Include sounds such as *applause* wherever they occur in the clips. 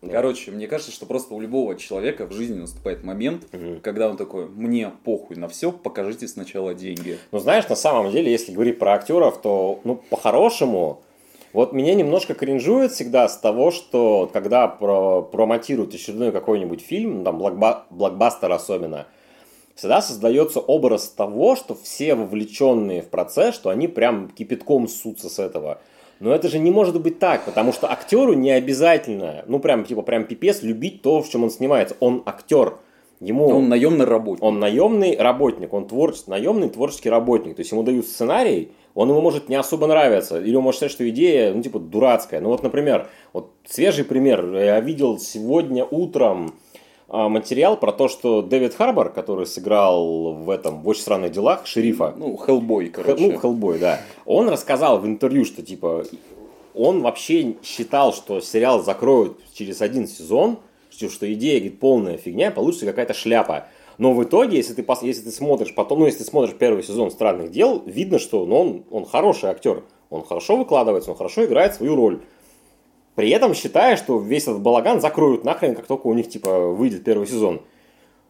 Короче, мне кажется, что просто у любого человека в жизни наступает момент, Мгм. когда он такой, мне похуй на все, покажите сначала деньги. Ну, знаешь, на самом деле, если говорить про актеров, то, ну, по-хорошему, вот меня немножко кринжует всегда с того, что когда про промотируют очередной какой-нибудь фильм, ну, там, блокба- блокбастер особенно, всегда создается образ того, что все вовлеченные в процесс, что они прям кипятком ссутся с этого. Но это же не может быть так, потому что актеру не обязательно, ну прям типа прям пипец любить то, в чем он снимается. Он актер. Ему Он наемный работник. он наемный работник, он творческий, наемный творческий работник. То есть ему дают сценарий, он ему может не особо нравиться, или он может считать, что идея, ну, типа, дурацкая. Ну, вот, например, вот свежий пример. Я видел сегодня утром материал про то, что Дэвид Харбор, который сыграл в этом в «Очень странных делах» шерифа, Ну, Хеллбой, короче. ну, Хеллбой, да. Он рассказал в интервью, что типа он вообще считал, что сериал закроют через один сезон, что, идея говорит, полная фигня, получится какая-то шляпа. Но в итоге, если ты, если ты смотришь потом, ну, если ты смотришь первый сезон «Странных дел», видно, что ну, он, он хороший актер. Он хорошо выкладывается, он хорошо играет свою роль. При этом считая, что весь этот балаган закроют нахрен, как только у них, типа, выйдет первый сезон.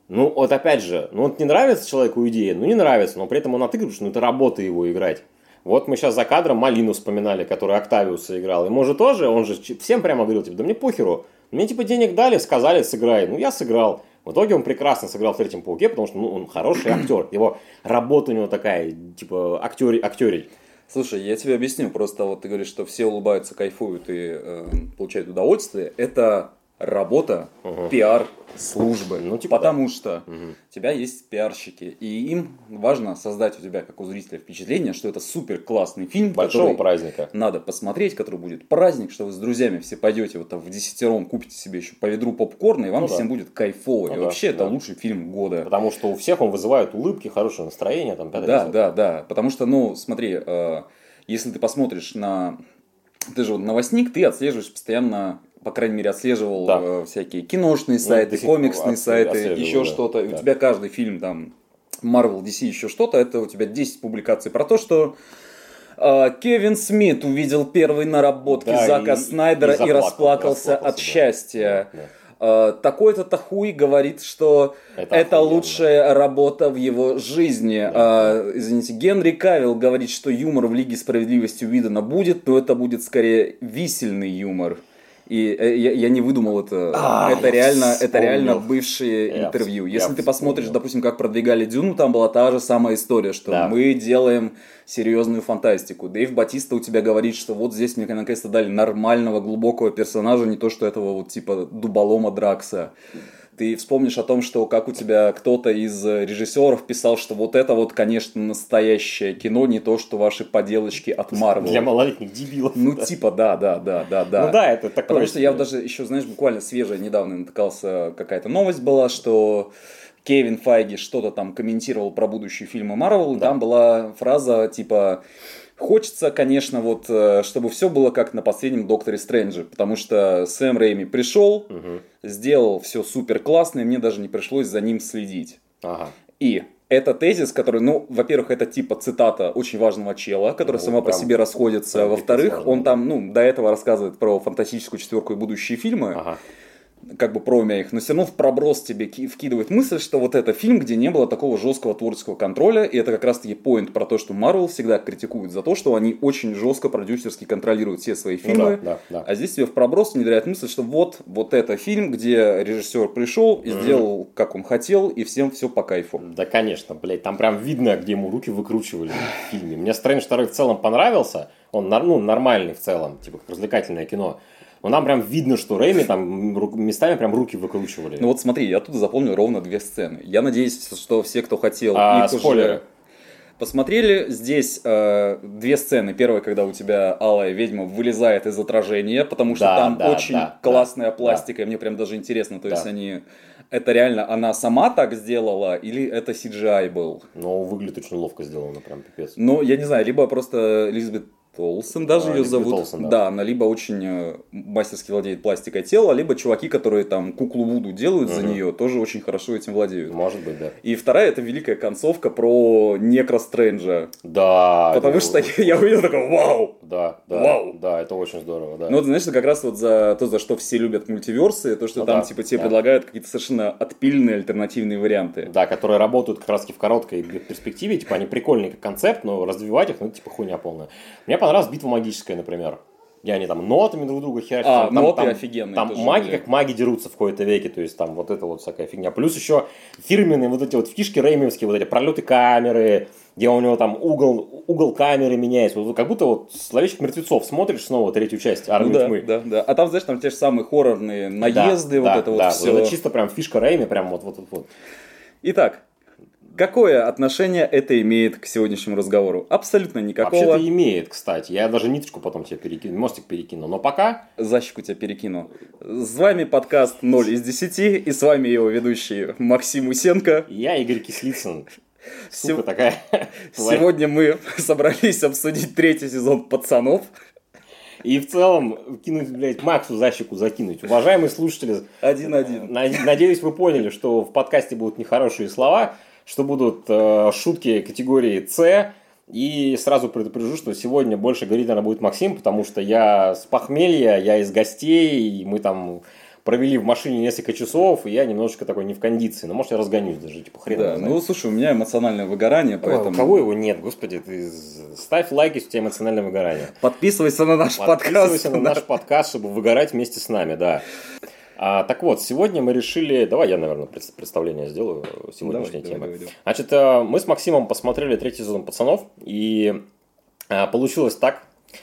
Ну, вот опять же, ну, вот не нравится человеку идея, ну, не нравится, но при этом он отыгрывает, что ну, это работа его играть. Вот мы сейчас за кадром Малину вспоминали, который Октавиуса играл. Ему же тоже, он же всем прямо говорил, типа, да мне похеру. Мне, типа, денег дали, сказали, сыграй. Ну, я сыграл. В итоге он прекрасно сыграл в «Третьем пауке», потому что ну, он хороший актер. Его работа у него такая, типа, актер, актерить. Слушай, я тебе объясню. Просто вот ты говоришь, что все улыбаются, кайфуют и э, получают удовольствие. Это работа Мгм. пиар-службы. Ну, типа Потому что Мгм. у тебя есть пиарщики, и им важно создать у тебя, как у зрителя, впечатление, что это супер классный фильм, Большого праздника. надо посмотреть, который будет праздник, что вы с друзьями все пойдете вот там в десятером, купите себе еще по ведру попкорна, и вам Ну да. всем будет кайфово. Ну и да, вообще это да. лучший фильм года. Потому что у всех он вызывает улыбки, хорошее настроение, там, Да, десятое. да, да. Потому что, ну, смотри, э, если ты посмотришь на... Ты же вот новостник, ты отслеживаешь постоянно, по крайней мере, отслеживал Да. э, всякие киношные до сайты, сих пор комиксные сайты, еще да, что-то. Да. У тебя каждый фильм там Marvel, DC, еще что-то, это у тебя 10 публикаций про то, что э, Кевин Смит увидел первые наработки Да, Зака и- Снайдера и и, расплакался, от расплакался, да. счастья. Да, да. Э, Такой-то Тахуй говорит, что Это это, охуенно. лучшая работа в его жизни. Да. А, извините, Генри Кавилл говорит, что юмор в Лиге справедливости Уидона будет, но это будет скорее висельный юмор. И э, я, я не выдумал это. А, это реально, это вспомнил. реально бывшие Я интервью. вс- Если я ты посмотришь, вспомнил. допустим, как продвигали Дюну, там была та же самая история, что Да. мы делаем серьезную фантастику. Дэйв Батиста у тебя говорит, что вот здесь мне наконец-то дали нормального, глубокого персонажа, не то, что этого вот типа дуболома Дракса. Ты вспомнишь о том, что как у тебя кто-то из э, режиссеров писал, что вот это вот, конечно, настоящее кино, не то, что ваши поделочки от Марвел. Для малолетних дебилов. Ну, типа, да, да, да, да, да. Ну да, это такое. Потому что я даже еще, знаешь, буквально свежая недавно натыкался, какая-то новость была, что Кевин Файги что-то там комментировал про будущие фильмы Марвел, Да. там была фраза типа Хочется, конечно, вот, э, чтобы все было как на последнем Докторе Стрэнджи, потому что Сэм Рэйми пришел, Мгм. сделал все супер классно, и мне даже не пришлось за ним следить. Ага. И это тезис, который, ну, во-первых, это типа цитата очень важного чела, которая Ну, сама по прям- себе расходится. Во-вторых, он там, ну, до этого рассказывает про фантастическую четверку и будущие фильмы, Ага. Как бы промя их, но все равно в проброс тебе ки- вкидывает мысль, что вот это фильм, где не было такого жесткого творческого контроля, и это как раз-таки поинт про то, что Marvel всегда критикует за то, что они очень жестко продюсерски контролируют все свои Ну фильмы, да, да, да. а здесь тебе в проброс внедряет мысль, что вот, вот это фильм, где режиссер пришел и Мгм. сделал, как он хотел, и всем все по кайфу. Да, конечно, блядь, там прям видно, где ему руки выкручивали в фильме. Мне Стрэндж 2 в целом понравился, он ну, нормальный в целом, типа как развлекательное кино. Но нам прям видно, что Рэйми там местами прям руки выкручивали. Ну вот смотри, я тут запомнил ровно две сцены. Я надеюсь, что все, кто хотел, А, их уже спойлеры. посмотрели. Здесь э, две сцены. Первая, когда у тебя алая ведьма вылезает из отражения, потому что Да, там да, очень да, классная да, пластика, и мне прям даже интересно, то есть Да. они... Это реально она сама так сделала, или это CGI был? Но выглядит очень ловко сделано, прям пипец. Ну, я не знаю, либо просто Элизабет Толсон даже А, ее зовут. Олсен, да. да. она либо очень э, мастерски владеет пластикой тела, либо чуваки, которые там куклу Вуду делают за Мгм. нее, тоже очень хорошо этим владеют. Может быть, да. И вторая это великая концовка про Некро Стрэнджа. Да. Потому это что очень- я увидел такой, вау! Да, да. Вау! Да, это очень здорово, да. Ну, это, знаешь, это как раз вот за то, за что все любят мультиверсы, то, что Ну там, да, типа, тебе да. предлагают какие-то совершенно отпильные альтернативные варианты. Да, которые работают как раз в короткой перспективе, типа они прикольные как концепт, но развивать их, ну, типа хуйня полная. Мне понравилась битва магическая, например. Где они там нотами друг друга херачат. А, там, ноты там, офигенные Там маги были. как маги дерутся в какой-то веке, то есть там вот это вот всякая фигня. Плюс еще фирменные вот эти вот фишки реймовские, вот эти пролеты камеры, где у него там угол, угол камеры меняется. Вот как будто вот «Зловещих мертвецов» смотришь снова третью часть Ну «Армии да, тьмы». да, да. А там, знаешь, там те же самые хоррорные наезды, Да, вот да, это вот да, все. это чисто прям фишка Рэйми, прям вот, вот, вот, вот. Итак, какое отношение это имеет к сегодняшнему разговору? Абсолютно никакого. Вообще-то имеет, кстати. Я даже ниточку потом тебе перекину, мостик перекину. Но пока Защику тебя перекину. С вами подкаст 0 из 10, и с вами его ведущий Максим Усенко. я Игорь Кислицын. Сука Сев- такая. Сегодня мы собрались обсудить третий сезон «Пацанов». И в целом кинуть, блядь, Максу защику закинуть. Уважаемые слушатели, Один-один. на- надеюсь, вы поняли, что в подкасте будут нехорошие слова, что будут э, шутки категории С. И сразу предупрежу, что сегодня больше говорить, наверное, будет Максим, потому что я с похмелья, я из гостей, и мы там провели в машине несколько часов, и я немножечко такой не в кондиции. Но может я разгонюсь даже, типа хрен Да, ну слушай, у меня эмоциональное выгорание, Ой, поэтому У кого его нет, господи, ты ставь лайк, если у тебя эмоциональное выгорание. подписывайся на наш подкаст. Подписывайся на наш подкаст, чтобы выгорать вместе с нами, да. А, так вот, сегодня мы решили... Давай я, наверное, пред- представление сделаю сегодняшней Давай, темы. давай, давай. Значит, э, мы с Максимом посмотрели третий сезон «Пацанов», и э, получилось так,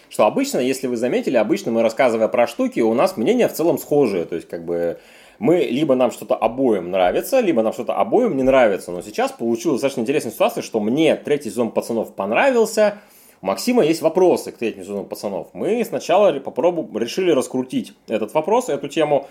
что обычно, если вы заметили, обычно мы, рассказывая про штуки, у нас мнения в целом схожие, то есть, как бы, мы либо нам что-то обоим нравится, либо нам что-то обоим не нравится. Но сейчас получилась достаточно интересная ситуация, что мне третий сезон «Пацанов» понравился, у Максима есть вопросы к третьему сезону «Пацанов». Мы сначала попробуем, решили раскрутить этот вопрос, эту тему,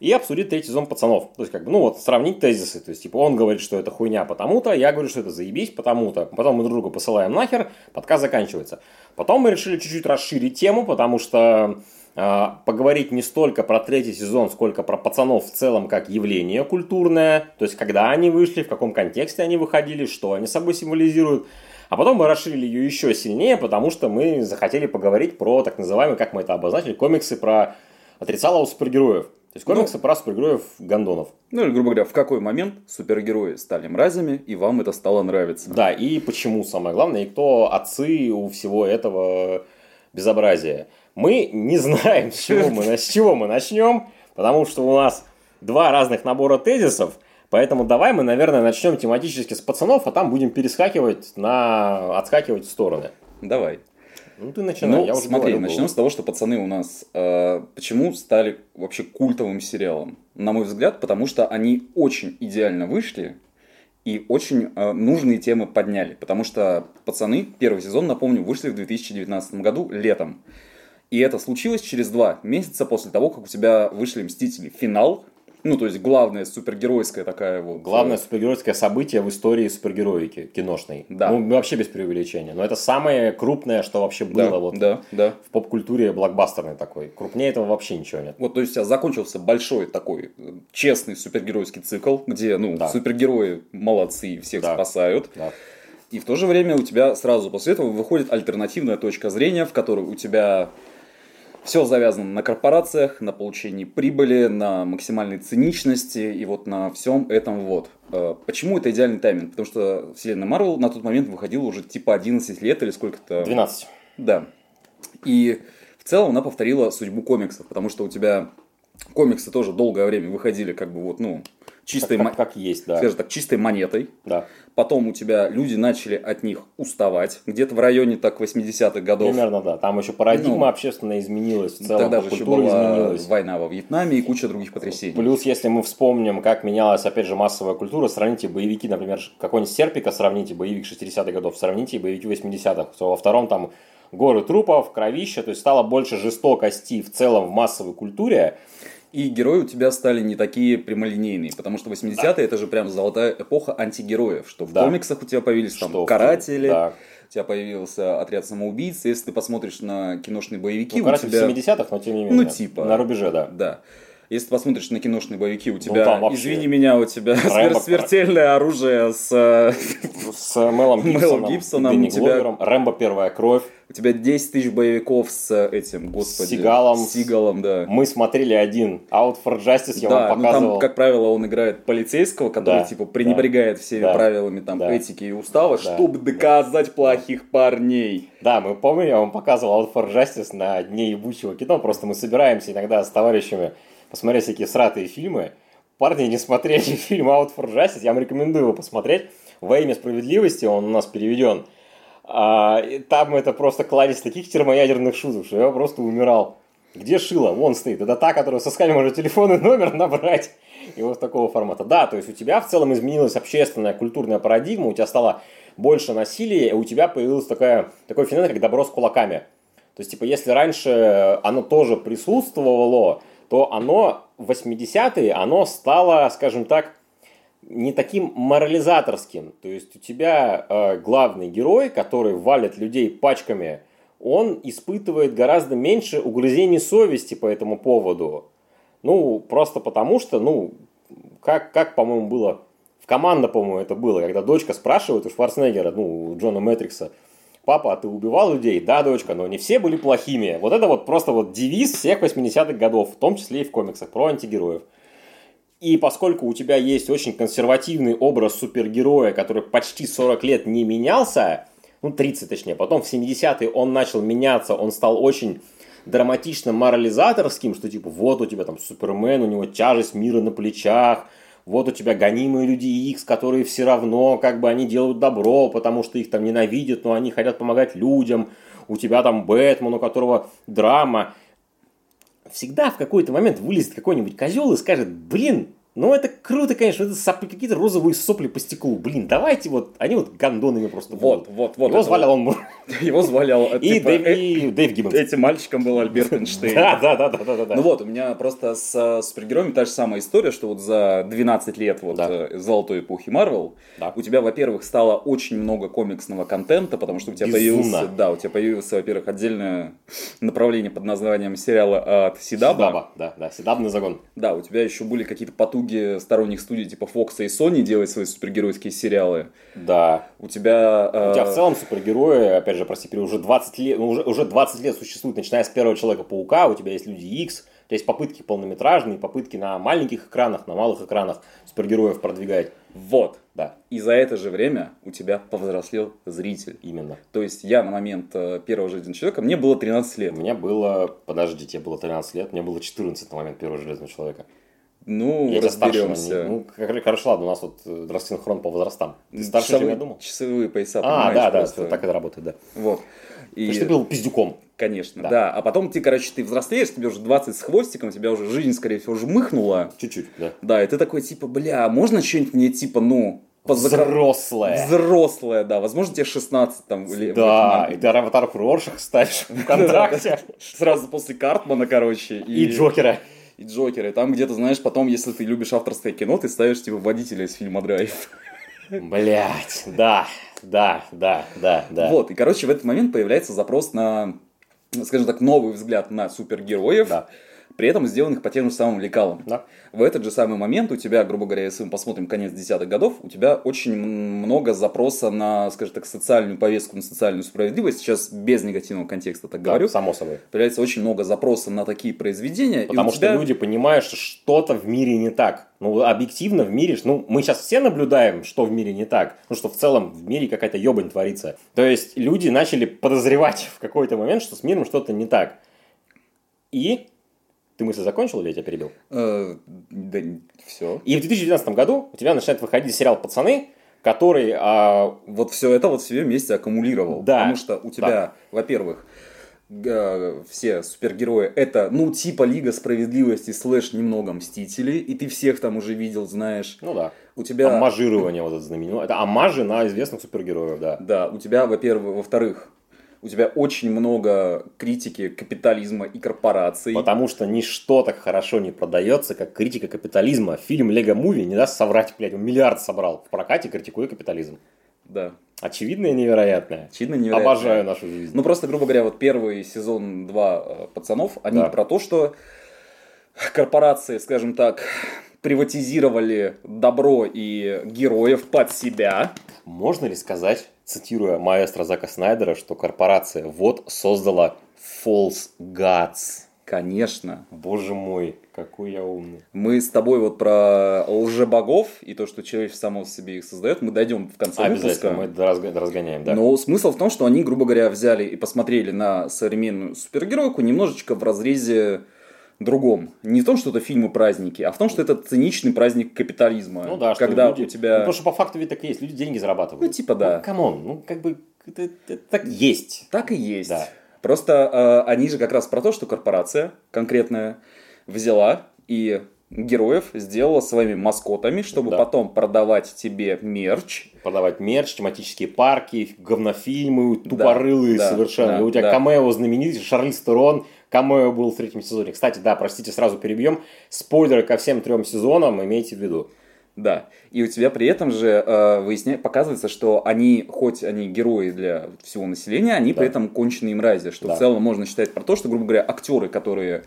и обсудить третий сезон «Пацанов». То есть, как бы, ну вот, сравнить тезисы. То есть, типа, он говорит, что это хуйня потому-то, я говорю, что это заебись потому-то. Потом мы друг друга посылаем нахер, подкаст заканчивается. Потом мы решили чуть-чуть расширить тему, потому что э, поговорить не столько про третий сезон, сколько про пацанов в целом как явление культурное. То есть, когда они вышли, в каком контексте они выходили, что они собой символизируют. А потом мы расширили ее еще сильнее, потому что мы захотели поговорить про так называемые, как мы это обозначили, комиксы про отрицалого супергероев. То есть комиксы про супергероев гондонов. Ну или, грубо говоря, в какой момент супергерои стали мразями, и вам это стало нравиться. Да, и почему самое главное, и кто отцы у всего этого безобразия. Мы не знаем, с чего мы, с чего мы начнем, потому что у нас два разных набора тезисов, поэтому давай мы, наверное, начнем тематически с пацанов, а там будем перескакивать на... отскакивать в стороны. Давай. Ну, ты начинай, Ну, я уже смотри, начнем было. с того, что пацаны у нас э, почему стали вообще культовым сериалом? На мой взгляд, потому что они очень идеально вышли и очень э, нужные темы подняли. Потому что пацаны, первый сезон, напомню, вышли в 2019 году летом. И это случилось через два месяца после того, как у тебя вышли Мстители финал. Ну, то есть главная супергеройская такая вот. Главное э, супергеройское событие в истории супергероики киношной. Да. Ну, вообще без преувеличения. Но это самое крупное, что вообще было да, вот да, да. в поп-культуре блокбастерной такой. Крупнее этого вообще ничего нет. Вот, то есть тебя закончился большой такой э, честный супергеройский цикл, где, ну, Да. супергерои молодцы, всех Да. спасают. Да. И в то же время у тебя сразу после этого выходит альтернативная точка зрения, в которой у тебя все завязано на корпорациях, на получении прибыли, на максимальной циничности и вот на всем этом вот. Э, Почему это идеальный тайминг? Потому что вселенная Марвел на тот момент выходила уже типа 11 лет или сколько-то. 12. Да. И в целом она повторила судьбу комиксов, потому что у тебя комиксы тоже долгое время выходили как бы вот, ну, чистой, как, как, есть, да. скажем так, чистой монетой. да. Потом у тебя люди начали от них уставать, где-то в районе так 80-х годов. Примерно, да. Там еще парадигма Ну, общественная изменилась, в целом Тогда же еще культура была изменилась. война во Вьетнаме и куча других потрясений. Плюс, если мы вспомним, как менялась, опять же, массовая культура, сравните боевики, например, какой-нибудь Серпика, сравните боевик 60-х годов, сравните боевики 80-х. То во втором там горы трупов, кровища, то есть стало больше жестокости в целом в массовой культуре. И герои у тебя стали не такие прямолинейные, потому что 80-е это же прям золотая эпоха антигероев, что в Да. комиксах у тебя появились там Что каратели, да. у тебя появился отряд самоубийц. Если ты посмотришь на киношные боевики, Ну, у короче, тебя... в 70-х, но тем не менее. Ну, типа. На рубеже, да. Да. Если ты посмотришь на киношные боевики, у тебя, Ну, там вообще- извини меня, у тебя Рэмбо- смер- смертельное оружие с... э, С Мелом *laughs* Мелом Гибсоном, Гибсоном Дэнни у тебя- Гловером, Рэмбо Первая кровь. У тебя 10 тысяч боевиков с этим, господи... Сигалом. Сигалом, да. Мы смотрели один. Out for Justice я да, вам ну показывал. там, как правило, он играет полицейского, который, Да, типа, пренебрегает всеми да, правилами там да. этики и устава, Да, чтобы доказать плохих парней. Да, мы помню, я вам показывал Out for Justice на дне ебучего кино. Просто мы собираемся иногда с товарищами посмотреть всякие сратые фильмы. Парни не смотрели *laughs* фильм Out for Justice, я вам рекомендую его посмотреть. Во имя справедливости он у нас переведен. А, там это просто кладезь таких термоядерных шуток, что я просто умирал. Где Шила? Вон стоит. Это та, которая сосками может телефон и *laughs* номер набрать. И вот такого формата. Да, то есть у тебя в целом изменилась общественная культурная парадигма, у тебя стало больше насилия, и у тебя появилось такое, такой феномен, как добро с кулаками. То есть, типа, если раньше оно тоже присутствовало, то оно в 80-е, оно стало, скажем так, не таким морализаторским. То есть у тебя э, главный герой, который валит людей пачками, он испытывает гораздо меньше угрызений совести по этому поводу. Ну, просто потому что, ну, как, как по-моему, было в команда, по-моему, это было, когда дочка спрашивает у Шварценеггера, ну, у Джона Мэтрикса, папа, а ты убивал людей? Да, дочка, но не все были плохими. Вот это вот просто вот девиз всех 80-х годов, в том числе и в комиксах, про антигероев. И поскольку у тебя есть очень консервативный образ супергероя, который почти 40 лет не менялся, ну 30 точнее, потом в 70-е он начал меняться, он стал очень драматично морализаторским, что типа вот у тебя там Супермен, у него тяжесть мира на плечах, вот у тебя гонимые люди X, которые все равно как бы они делают добро, потому что их там ненавидят, но они хотят помогать людям, у тебя там Бэтмен, у которого драма, всегда в какой-то момент вылезет какой-нибудь козел и скажет, блин, ну это круто, конечно, это сопли, какие-то розовые сопли по стеклу. Блин, давайте вот, они вот гондонами просто Вот, будут. вот, вот. Его это звали вот. он *laughs* Его звали... и, типа, Дэйв, э, и Дэйв Гиббонс. Этим мальчиком был Альберт Эйнштейн. Да, да, да, да, да. Ну вот, у меня просто с э, супергероями та же самая история, что вот за 12 лет вот э, золотой эпохи Марвел у тебя, во-первых, стало очень много комиксного контента, потому что у тебя появился, да, у тебя появился, во-первых, отдельное направление под названием сериала от Сидаба. Сидаба, да, да, Сидабный загон. Да, у тебя еще были какие-то потуги сторонних студий типа Fox и Sony делать свои супергеройские сериалы. Да. У тебя... У тебя в целом супергерои, опять же, прости, пере- уже 20 лет, ну, уже, уже 20 лет существуют, начиная с первого Человека-паука, у тебя есть Люди Икс, у тебя есть попытки полнометражные, попытки на маленьких экранах, на малых экранах супергероев продвигать. Вот. Да, И за это же время у тебя повзрослел зритель. именно. То есть я на момент э, первого Железного Человека, мне было 13 У лет. меня было, подожди, тебе было 13 лет, мне было 14 на момент первого Железного Человека. Ну, Я разберемся. ну, как- хорошо, ладно, у нас вот э, рассинхрон по возрастам. Ты старше, чем Часовые- я думал? Часовые пояса, А, да, да, просто. так это работает, да. Вот. И, Потому что ты был пиздюком. конечно, Да. да. А потом ты, короче, ты взрослеешь, тебе уже 20 с хвостиком, тебя уже жизнь, скорее всего, жмыхнула. Чуть-чуть, да. Да, и ты такой, типа, бля, а можно что-нибудь мне, типа, ну, позакра- Взрослая. Взрослая, да. Возможно, тебе 16 там. или- Да, и ты аватар Роршах ставишь в *laughs* контракте. Сразу после Картмана, короче. И Джокера. И Джокера. И там где-то, знаешь, потом, если ты любишь авторское кино, ты ставишь, типа, водителя из фильма «Драйв». Блять, да, да, да, да, да. Вот, и, короче, в этот момент появляется запрос на, скажем так, новый взгляд на супергероев, Да. При этом сделанных по тем же самым лекалам. Да. В этот же самый момент у тебя, грубо говоря, если мы посмотрим конец десятых годов, у тебя очень много запроса на, скажем так, социальную повестку, на социальную справедливость. Сейчас без негативного контекста так Да, говорю. само собой. Появляется очень много запроса на такие произведения. Потому тебя- что люди понимают, что что-то в мире не так. Ну, объективно в мире, ну, мы сейчас все наблюдаем, что в мире не так. Ну, что в целом в мире какая-то ебань творится. То есть люди начали подозревать *laughs* в какой-то момент, что с миром что-то не так. И... Ты мысль закончил или я тебя перебил? Э, да, все. И в 2019 году у тебя начинает выходить сериал «Пацаны», который а, Вот все это вот себе вместе аккумулировал. Да. Потому что у тебя, во-первых, все супергерои это, ну, типа Лига Справедливости слэш немного Мстители, и ты всех там уже видел, знаешь. ну да, У тебя... амажирование вот это знаменитое. Это амажи на известных супергероев, да. Да, у тебя, во-первых, во-вторых, у тебя очень много критики капитализма и корпораций. Потому что ничто так хорошо не продается, как критика капитализма. Фильм Лего Муви не даст соврать, блядь, он миллиард собрал в прокате, критикуя капитализм. Да. Очевидное и невероятное. Очевидно невероятно. Обожаю нашу жизнь. Ну, просто, грубо говоря, вот первый сезон два э, «Пацанов», они Да. про то, что корпорации, скажем так, приватизировали добро и героев под себя. Можно ли сказать, цитируя маэстро Зака Снайдера, что корпорация вот создала False Gods? Конечно. Боже мой, какой я умный. Мы с тобой вот про лжебогов и то, что человек само себе их создает, мы дойдем в конце Обязательно, выпуска. мы это разгоняем, да. Но смысл в том, что они, грубо говоря, взяли и посмотрели на современную супергеройку немножечко в разрезе другом. Не в том, что это фильмы-праздники, а в том, что это циничный праздник капитализма. Ну да, что когда люди- у Ну, тебя... потому что по факту ведь так и есть, люди деньги зарабатывают. Ну, типа да. Ну, come on, ну, как бы, это, это так есть. Так и есть. Да. Просто э, они же как раз про то, что корпорация конкретная взяла и героев сделала своими маскотами, чтобы Да. потом продавать тебе мерч. Продавать мерч, тематические парки, говнофильмы, тупорылые да, совершенно. да, И у тебя да. камео знаменитый, Шарлиз Терон, камео был в третьем сезоне. Кстати, да, простите, сразу перебьем. Спойлеры ко всем трем сезонам имейте в виду. Да. И у тебя при этом же э, выясня... показывается, что они, хоть они герои для всего населения, они Да. при этом конченые мрази. Что Да. в целом можно считать про то, что, грубо говоря, актеры, которые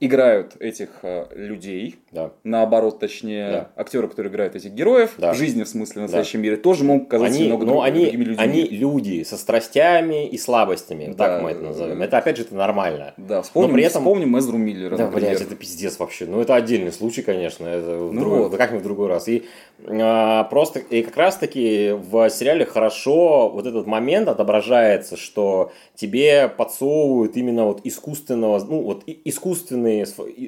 играют этих э, людей, Да. наоборот, точнее, Да. актеры, которые играют этих героев, Да. в жизни, в смысле, в настоящем мире, тоже могут казаться Они, немного ну, друг- они, другими людьми. они люди со страстями и слабостями, Да. так мы это назовем. Это опять же это нормально. Да, вспомним, Но при этом- вспомним Эзру Миллера, Да, например. блядь, это пиздец вообще. Ну, это отдельный случай, конечно. Это Ну другой- вот. да как-нибудь в другой раз. И просто, и как раз-таки в сериале хорошо вот этот момент отображается, что тебе подсовывают именно вот искусственного, ну, вот искусственные,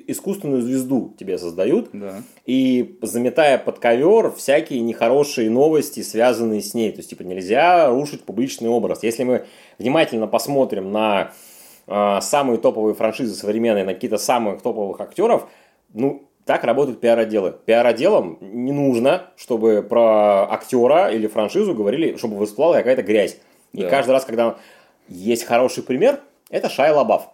искусственную звезду тебе создают, Да. и заметая под ковер всякие нехорошие новости, связанные с ней. То есть, типа, нельзя рушить публичный образ. Если мы внимательно посмотрим на э, самые топовые франшизы современные, на какие-то самых топовых актеров, ну, так работают пиар-отделы. Пиар-отделам не нужно, чтобы про актера или франшизу говорили, чтобы всплыла какая-то грязь. И Да. каждый раз, когда есть хороший пример, это Шай Лабаф.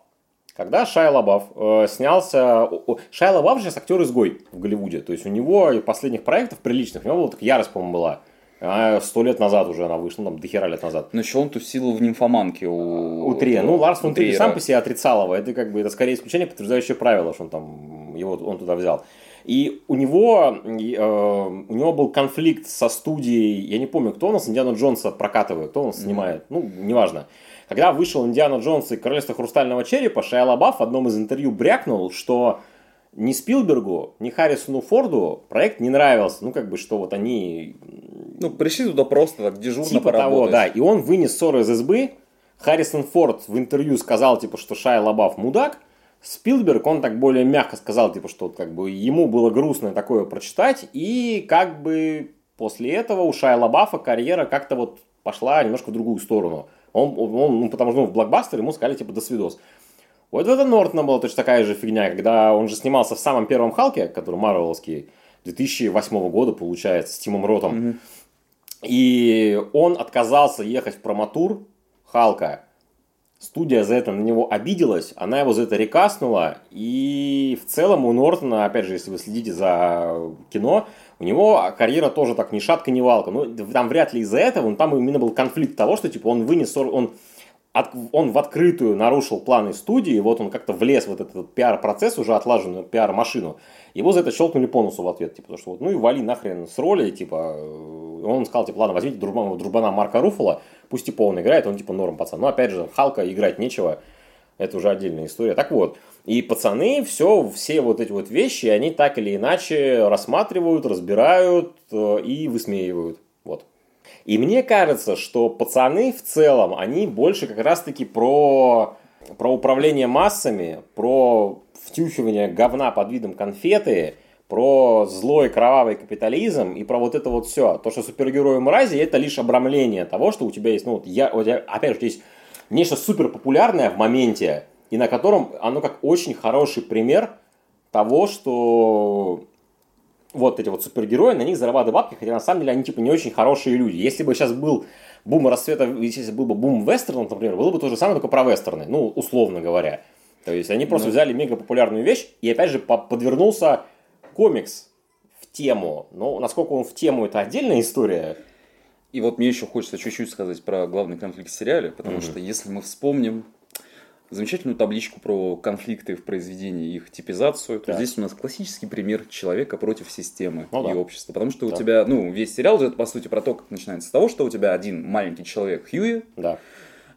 Когда Шай Лабаф э, снялся... Шай Лабаф же сейчас актер-изгой в Голливуде. То есть у него последних проектов приличных, у него была так ярость, по-моему, была. Сто лет назад уже она вышла, там, дохера лет назад. Но еще он тусил в нимфоманке у... У Трия. Ну, Ларс фон у Триера. сам по себе отрицал его. Это как бы это скорее исключение, подтверждающее правило, что он там его он туда взял. И у него, э, у него был конфликт со студией, я не помню, кто у нас Индиана Джонса прокатывает, кто он нас снимает, ну, неважно. Когда вышел Индиана Джонс и Королевство Хрустального Черепа, Шайа Лабаф в одном из интервью брякнул, что ни Спилбергу, ни Харрисону Форду проект не нравился. Ну, как бы, что вот они Ну, пришли туда просто так дежурно Типа поработать. того, да. И он вынес ссору из избы. Харрисон Форд в интервью сказал, типа, что Шай Лабаф мудак. Спилберг, он так более мягко сказал, типа, что как бы ему было грустно такое прочитать. И как бы после этого у Шая Лабафа карьера как-то вот пошла немножко в другую сторону. Он, он, ну, потому что ну, в блокбастер ему сказали, типа, до свидос. У Эдварда Нортона была точно такая же фигня, когда он же снимался в самом первом Халке, который Марвеловский, 2008 года, получается, с Тимом Ротом. И он отказался ехать в проматур Халка. Студия за это на него обиделась, она его за это рекаснула. И в целом у Нортона, опять же, если вы следите за кино, у него карьера тоже так ни шатка, ни валка. Ну, там вряд ли из-за этого, но там именно был конфликт того, что типа он вынес, он, от- он в открытую нарушил планы студии, вот он как-то влез в этот, этот пиар-процесс, уже отлаженную пиар-машину. Его за это щелкнули по носу в ответ, типа, что вот, ну и вали нахрен с роли, типа, э, он сказал, типа, ладно, возьмите дружбана, дружбана Марка Руфала, пусть типа он играет, он типа норм пацан. Но опять же, Халка играть нечего, это уже отдельная история. Так вот, и пацаны все, все вот эти вот вещи, они так или иначе рассматривают, разбирают э, и высмеивают. Вот. И мне кажется, что пацаны в целом, они больше как раз-таки про, про управление массами, про втюхивание говна под видом конфеты, про злой кровавый капитализм и про вот это вот все. То, что супергерои мрази, это лишь обрамление того, что у тебя есть, ну вот я, у тебя, опять же, есть нечто супер популярное в моменте, и на котором оно как очень хороший пример того, что вот эти вот супергерои, на них зарабатывают бабки, хотя на самом деле они типа не очень хорошие люди. Если бы сейчас был бум расцвета, если был бы бум вестернов, например, было бы то же самое, только про вестерны, ну, условно говоря. То есть они просто Да. взяли мега популярную вещь, и опять же по- подвернулся комикс в тему. Но насколько он в тему, это отдельная история. И вот мне еще хочется чуть-чуть сказать про главный конфликт в сериале, потому Мгм. что если мы вспомним замечательную табличку про конфликты в произведении их типизацию, Так. здесь у нас классический пример человека против системы Ну и да. общества. Потому что у Да. тебя, ну, весь сериал же это, по сути, про то, как начинается с того, что у тебя один маленький человек Хьюи Да.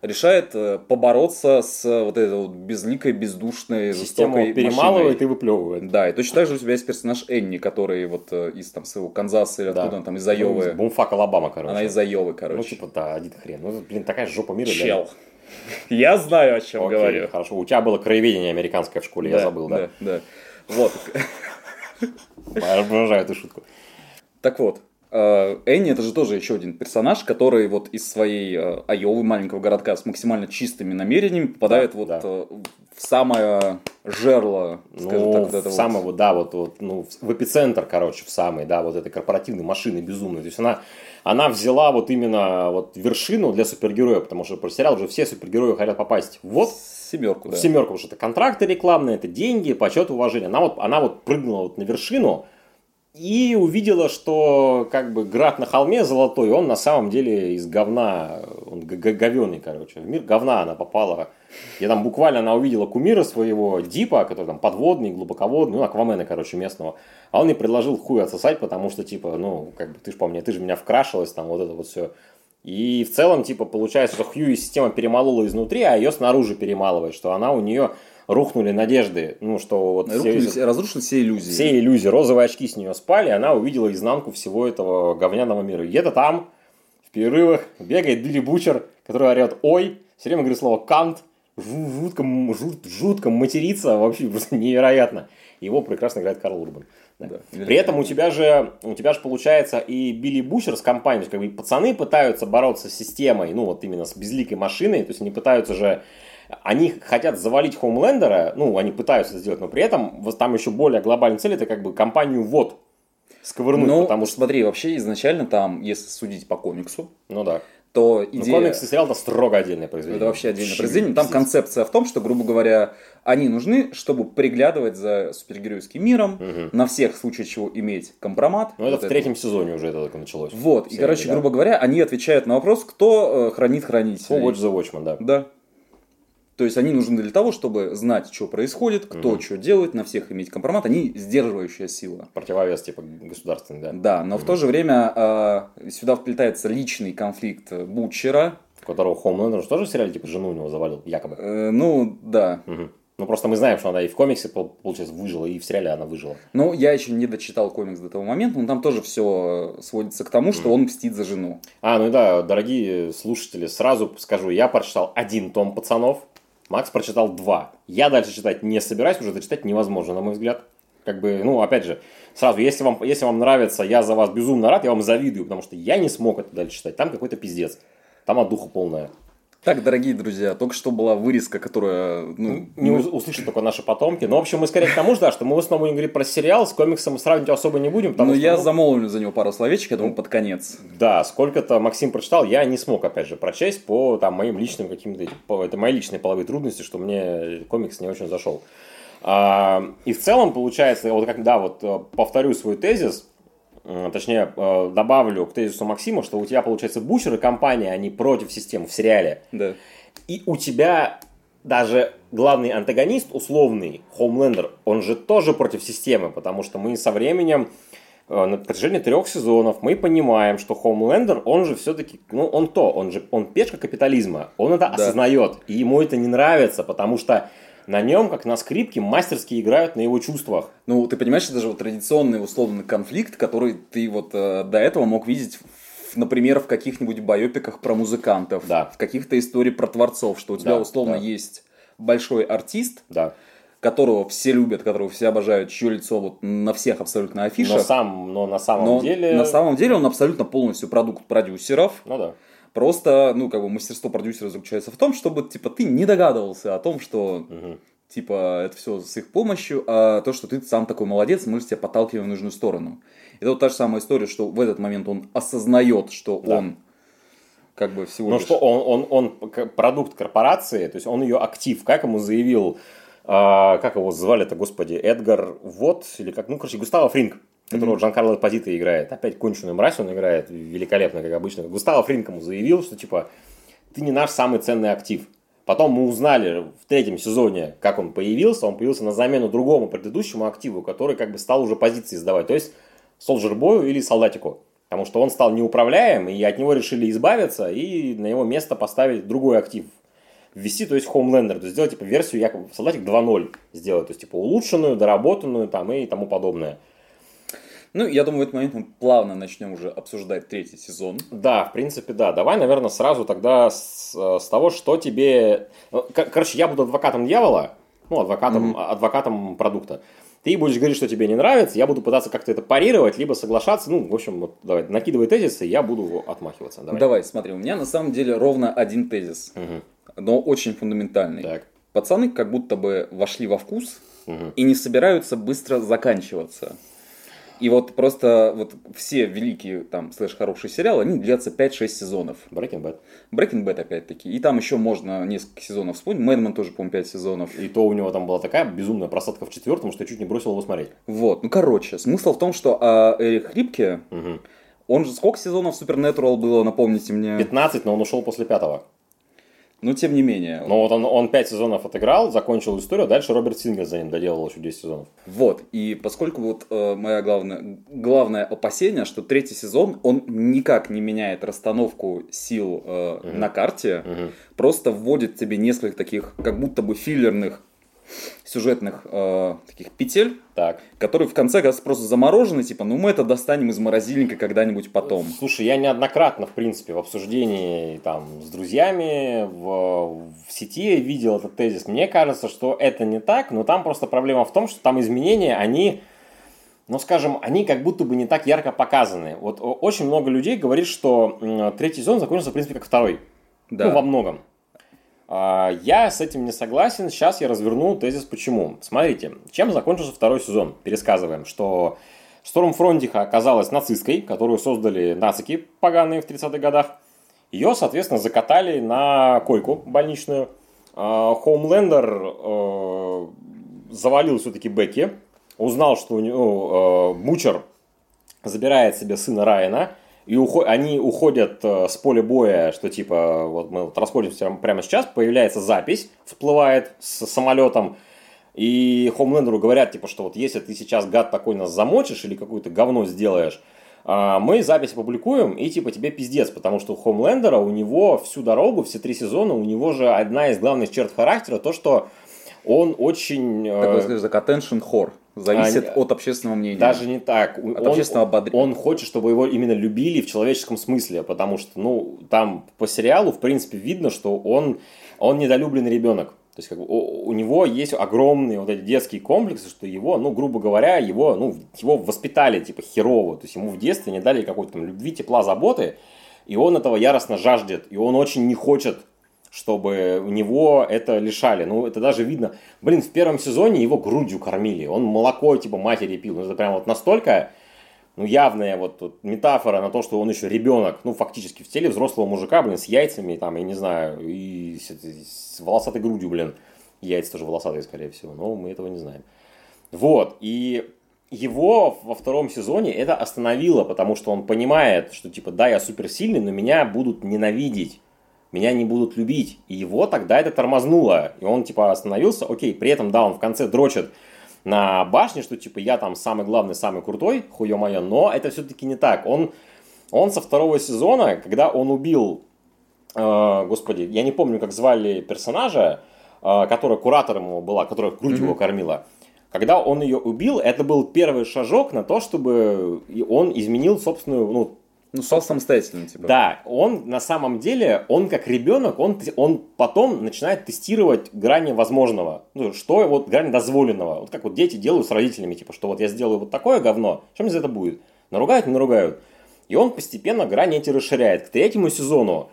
решает э, побороться с э, вот этой вот безликой, бездушной, Система жестокой перемалывает машиной. и выплевывает. Да, и точно так же у тебя есть персонаж Энни, который вот э, из там своего Канзаса или Да. откуда он там, из Айовы. Ну, Бумфак Алабама, короче. Она из Айовы, короче. Ну, типа, да, один хрен. Ну, блин, такая жопа мира. для Чел. *laughs* Я знаю, о чем Окей, говорю. хорошо. У тебя было краеведение американское в школе, я забыл, да? Да, да. Вот. *laughs* Обожаю эту шутку. Так вот, Энни это же тоже еще один персонаж, который вот из своей э, Айовы, маленького городка, с максимально чистыми намерениями попадает Да, вот да. э, в самое жерло, скажем Ну, так, вот в вот. самый, вот, да, вот, вот, ну, в- эпицентр, короче, в самый, да, вот этой корпоративной машины безумной. То есть она, она взяла вот именно вот вершину для супергероя, потому что про сериал уже все супергерои хотят попасть вот Семерку, да. семерку, потому что это контракты рекламные, это деньги, почет, уважение. Она вот, она вот прыгнула вот на вершину и увидела, что как бы град на холме золотой, он на самом деле из говна, он говеный, короче. В мир говна она попала. Я там буквально она увидела кумира своего Дипа, который там подводный, глубоководный, ну, Аквамена, короче, местного. А он ей предложил хуй отсосать, потому что, типа, ну, как бы, ты же по ты же меня вкрашилась, там, вот это вот все. И в целом, типа, получается, что Хьюи система перемолола изнутри, а ее снаружи перемалывает, что она у нее рухнули надежды, ну, что вот все- Рухнули- разрушили все иллюзии. все иллюзии, розовые очки с нее спали, она увидела изнанку всего этого говняного мира. И где-то там, в перерывах, бегает Билли Бучер, который орет «Ой!», все время говорит слово «кант», жу- жутко, жут- жутко матерится, вообще *laughs* просто невероятно. Его прекрасно играет Карл Урбан. Да. Да. При этом у тебя же, у тебя же получается и Билли Бучер с компанией, как бы пацаны пытаются бороться с системой, ну вот именно с безликой машиной, то есть они пытаются же, они хотят завалить Хоумлендера, ну они пытаются это сделать, но при этом вот там еще более глобальная цель, это как бы компанию вот сковырнуть, Ну, потому что, смотри, вообще изначально там, если судить по комиксу, ну да, то ну, идея... комикс и сериал это строго отдельное произведение. Это вообще отдельное Вообще произведение. Там концепция в том, что, грубо говоря, они нужны, чтобы приглядывать за супергеройским миром, Мгм. на всех в случае чего иметь компромат. Ну это Вот в третьем сезоне уже это только началось. Вот, и, короче, да. грубо говоря, они отвечают на вопрос, кто э, хранит Who хранителей. Watch the Watchman, да. Да. То есть они нужны для того, чтобы знать, что происходит, кто Мгм. что делает, на всех иметь компромат. Они сдерживающая сила. Противовес типа государственный, да. Да, но в то же время э, сюда вплетается личный конфликт Бутчера. Которого Хоумлендер же тоже в сериале типа жену у него завалил, якобы. Э, ну, да. Мгм. Ну, просто мы знаем, что она и в комиксе, пол- получается, выжила, и в сериале она выжила. Ну, я еще не дочитал комикс до того момента, но там тоже все сводится к тому, что он мстит за жену. А, ну и да, дорогие слушатели, сразу скажу, я прочитал один том «Пацанов», Макс прочитал два. Я дальше читать не собираюсь, уже дочитать невозможно, на мой взгляд. Как бы, ну, опять же, сразу, если вам, если вам нравится, я за вас безумно рад, я вам завидую, потому что я не смог это дальше читать. Там какой-то пиздец. Там от духа полная. Так, дорогие друзья, только что была вырезка, которая, ну, Не ус- услышат только наши потомки. Но, в общем, мы скорее к тому же, да, что мы в основном будем говорить про сериал, с комиксом мы сравнивать особо не будем, но что, я ну, замолвлю за него пару словечек, я думаю, под конец. Да, сколько-то Максим прочитал, я не смог, опять же, прочесть по там, моим личным каким-то... по- Это мои личные половые трудности, что мне комикс не очень зашел. А, и в целом, получается, вот как, да, вот э, повторю свой тезис, точнее, э, добавлю к тезису Максима, что у тебя, получается, Бучер и компания, они против системы в сериале. Да. И у тебя даже главный антагонист, условный, Хоумлендер, он же тоже против системы, потому что мы со временем, э, на протяжении трех сезонов, мы понимаем, что Хоумлендер, он же все-таки, ну, он то, он же, он пешка капитализма, он это Да. осознает, и ему это не нравится, потому что на нем, как на скрипке, мастерски играют на его чувствах. Ну, ты понимаешь, это же вот традиционный условный конфликт, который ты вот э, до этого мог видеть, например, в каких-нибудь байопиках про музыкантов, Да. в каких-то историях про творцов, что у тебя Да, условно да. есть большой артист, Да. которого все любят, которого все обожают, чье лицо вот на всех абсолютно Но, афишах. сам, но на самом но деле... на самом деле он абсолютно полностью продукт продюсеров. Ну да. Просто, ну, как бы мастерство продюсера заключается в том, чтобы, типа, ты не догадывался о том, что, Мгм. типа, это все с их помощью, а то, что ты сам такой молодец, мы же тебя подталкиваем в нужную сторону. Это вот та же самая история, что в этот момент он осознает, что Да. он, как бы, всего Ну лишь... что, он, он, он продукт корпорации, то есть он ее актив. Как ему заявил, а, как его звали-то, господи, Эдгар Вот, или как, ну, короче, Густаво Фринг. Которого Джан Карло Позита играет. Опять конченую мразь он играет великолепно, как обычно. Густаво Фринкому заявил, что типа ты не наш самый ценный актив. Потом мы узнали в третьем сезоне, как он появился. Он появился на замену другому предыдущему активу, который как бы стал уже позиции сдавать. То есть Солджер Бою или Солдатику. Потому что он стал неуправляем, и от него решили избавиться, и на его место поставить другой актив. Ввести, то есть Homelander, то есть сделать типа версию якобы Солдатик 2.0 сделать, то есть типа улучшенную, доработанную там и тому подобное. Ну, я думаю, в этот момент мы плавно начнем уже обсуждать третий сезон. Да, в принципе, да. Давай, наверное, сразу тогда с, э, с того, что тебе... Ну, короче, я буду адвокатом дьявола, ну, адвокатом, mm-hmm. адвокатом продукта. Ты будешь говорить, что тебе не нравится, я буду пытаться как-то это парировать, либо соглашаться. Ну, в общем, вот давай, накидывай тезисы, я буду отмахиваться. Давай. давай, смотри, у меня на самом деле ровно один тезис, угу. но очень фундаментальный. Так. Пацаны как будто бы вошли во вкус угу. и не собираются быстро заканчиваться. И вот просто вот все великие там слэш хорошие сериалы, они длятся 5-6 сезонов. Breaking Bad. Breaking Bad опять-таки. И там еще можно несколько сезонов вспомнить. Мэдман тоже, по-моему, 5 сезонов. И то у него там была такая безумная просадка в четвертом, что я чуть не бросил его смотреть. Вот. Ну, короче, смысл в том, что а, Эрик Хрипке, угу. он же сколько сезонов Supernatural было, напомните мне? 15, но он ушел после пятого. Но тем не менее. Но вот он, он 5 сезонов отыграл, закончил историю, дальше Роберт Сингер за ним доделал еще 10 сезонов. Вот, и поскольку вот э, моя главная, главное опасение, что третий сезон, он никак не меняет расстановку сил э, угу. на карте, угу. просто вводит тебе несколько таких, как будто бы филлерных сюжетных э, таких петель, так. которые в конце кажется просто заморожены, типа, ну мы это достанем из морозильника когда-нибудь потом. Слушай, я неоднократно, в принципе, в обсуждении там с друзьями в, в сети видел этот тезис. Мне кажется, что это не так, но там просто проблема в том, что там изменения, они ну, скажем, они как будто бы не так ярко показаны. Вот очень много людей говорит, что третий сезон закончился, в принципе, как второй. Да. Ну, во многом. А, я с этим не согласен. Сейчас я разверну тезис почему. Смотрите, чем закончился второй сезон? Пересказываем, что Стормфронтиха оказалась нацисткой, которую создали нацики поганые в 30-х годах. Ее, соответственно, закатали на койку больничную. Хоумлендер э, завалил все-таки Бекки, узнал, что у него э, Бучер забирает себе сына Райана – и уход, они уходят э, с поля боя, что типа, вот мы вот расходимся прямо сейчас, появляется запись, всплывает с самолетом, и Хомлендеру говорят, типа, что вот если ты сейчас, гад такой, нас замочишь или какое-то говно сделаешь, а, мы запись опубликуем, и типа тебе пиздец, потому что у Хомлендера, у него всю дорогу, все три сезона, у него же одна из главных черт характера, то, что он очень... Э, Такой, скажем так, attention whore. Зависит а, от общественного мнения. Даже не так. От он, общественного ободрения. Он хочет, чтобы его именно любили в человеческом смысле, потому что, ну, там по сериалу, в принципе, видно, что он, он недолюбленный ребенок. То есть, как бы, у, у него есть огромные вот эти детские комплексы, что его, ну, грубо говоря, его, ну, его воспитали, типа, херово. То есть, ему в детстве не дали какой-то там любви, тепла, заботы, и он этого яростно жаждет, и он очень не хочет чтобы у него это лишали. Ну, это даже видно. Блин, в первом сезоне его грудью кормили. Он молоко типа матери пил. Ну, это прям вот настолько ну, явная вот, вот метафора на то, что он еще ребенок, ну, фактически в теле взрослого мужика, блин, с яйцами, там, я не знаю, и с, с волосатой грудью, блин. Яйца тоже волосатые, скорее всего, но мы этого не знаем. Вот, и его во втором сезоне это остановило, потому что он понимает, что, типа, да, я суперсильный, но меня будут ненавидеть меня не будут любить. И его тогда это тормознуло. И он типа остановился, окей, при этом, да, он в конце дрочит на башне, что типа я там самый главный, самый крутой, хуё моё, но это все-таки не так. Он, он со второго сезона, когда он убил, э, господи, я не помню, как звали персонажа, э, которая куратором его была, которая грудь mm-hmm. его кормила, когда он ее убил, это был первый шажок на то, чтобы он изменил собственную, ну, ну, стал самостоятельным, типа. Да, он на самом деле, он как ребенок, он, он потом начинает тестировать грани возможного. Ну, что вот грань дозволенного. Вот как вот дети делают с родителями, типа, что вот я сделаю вот такое говно, что мне за это будет? Наругают, не наругают. И он постепенно грани эти расширяет. К третьему сезону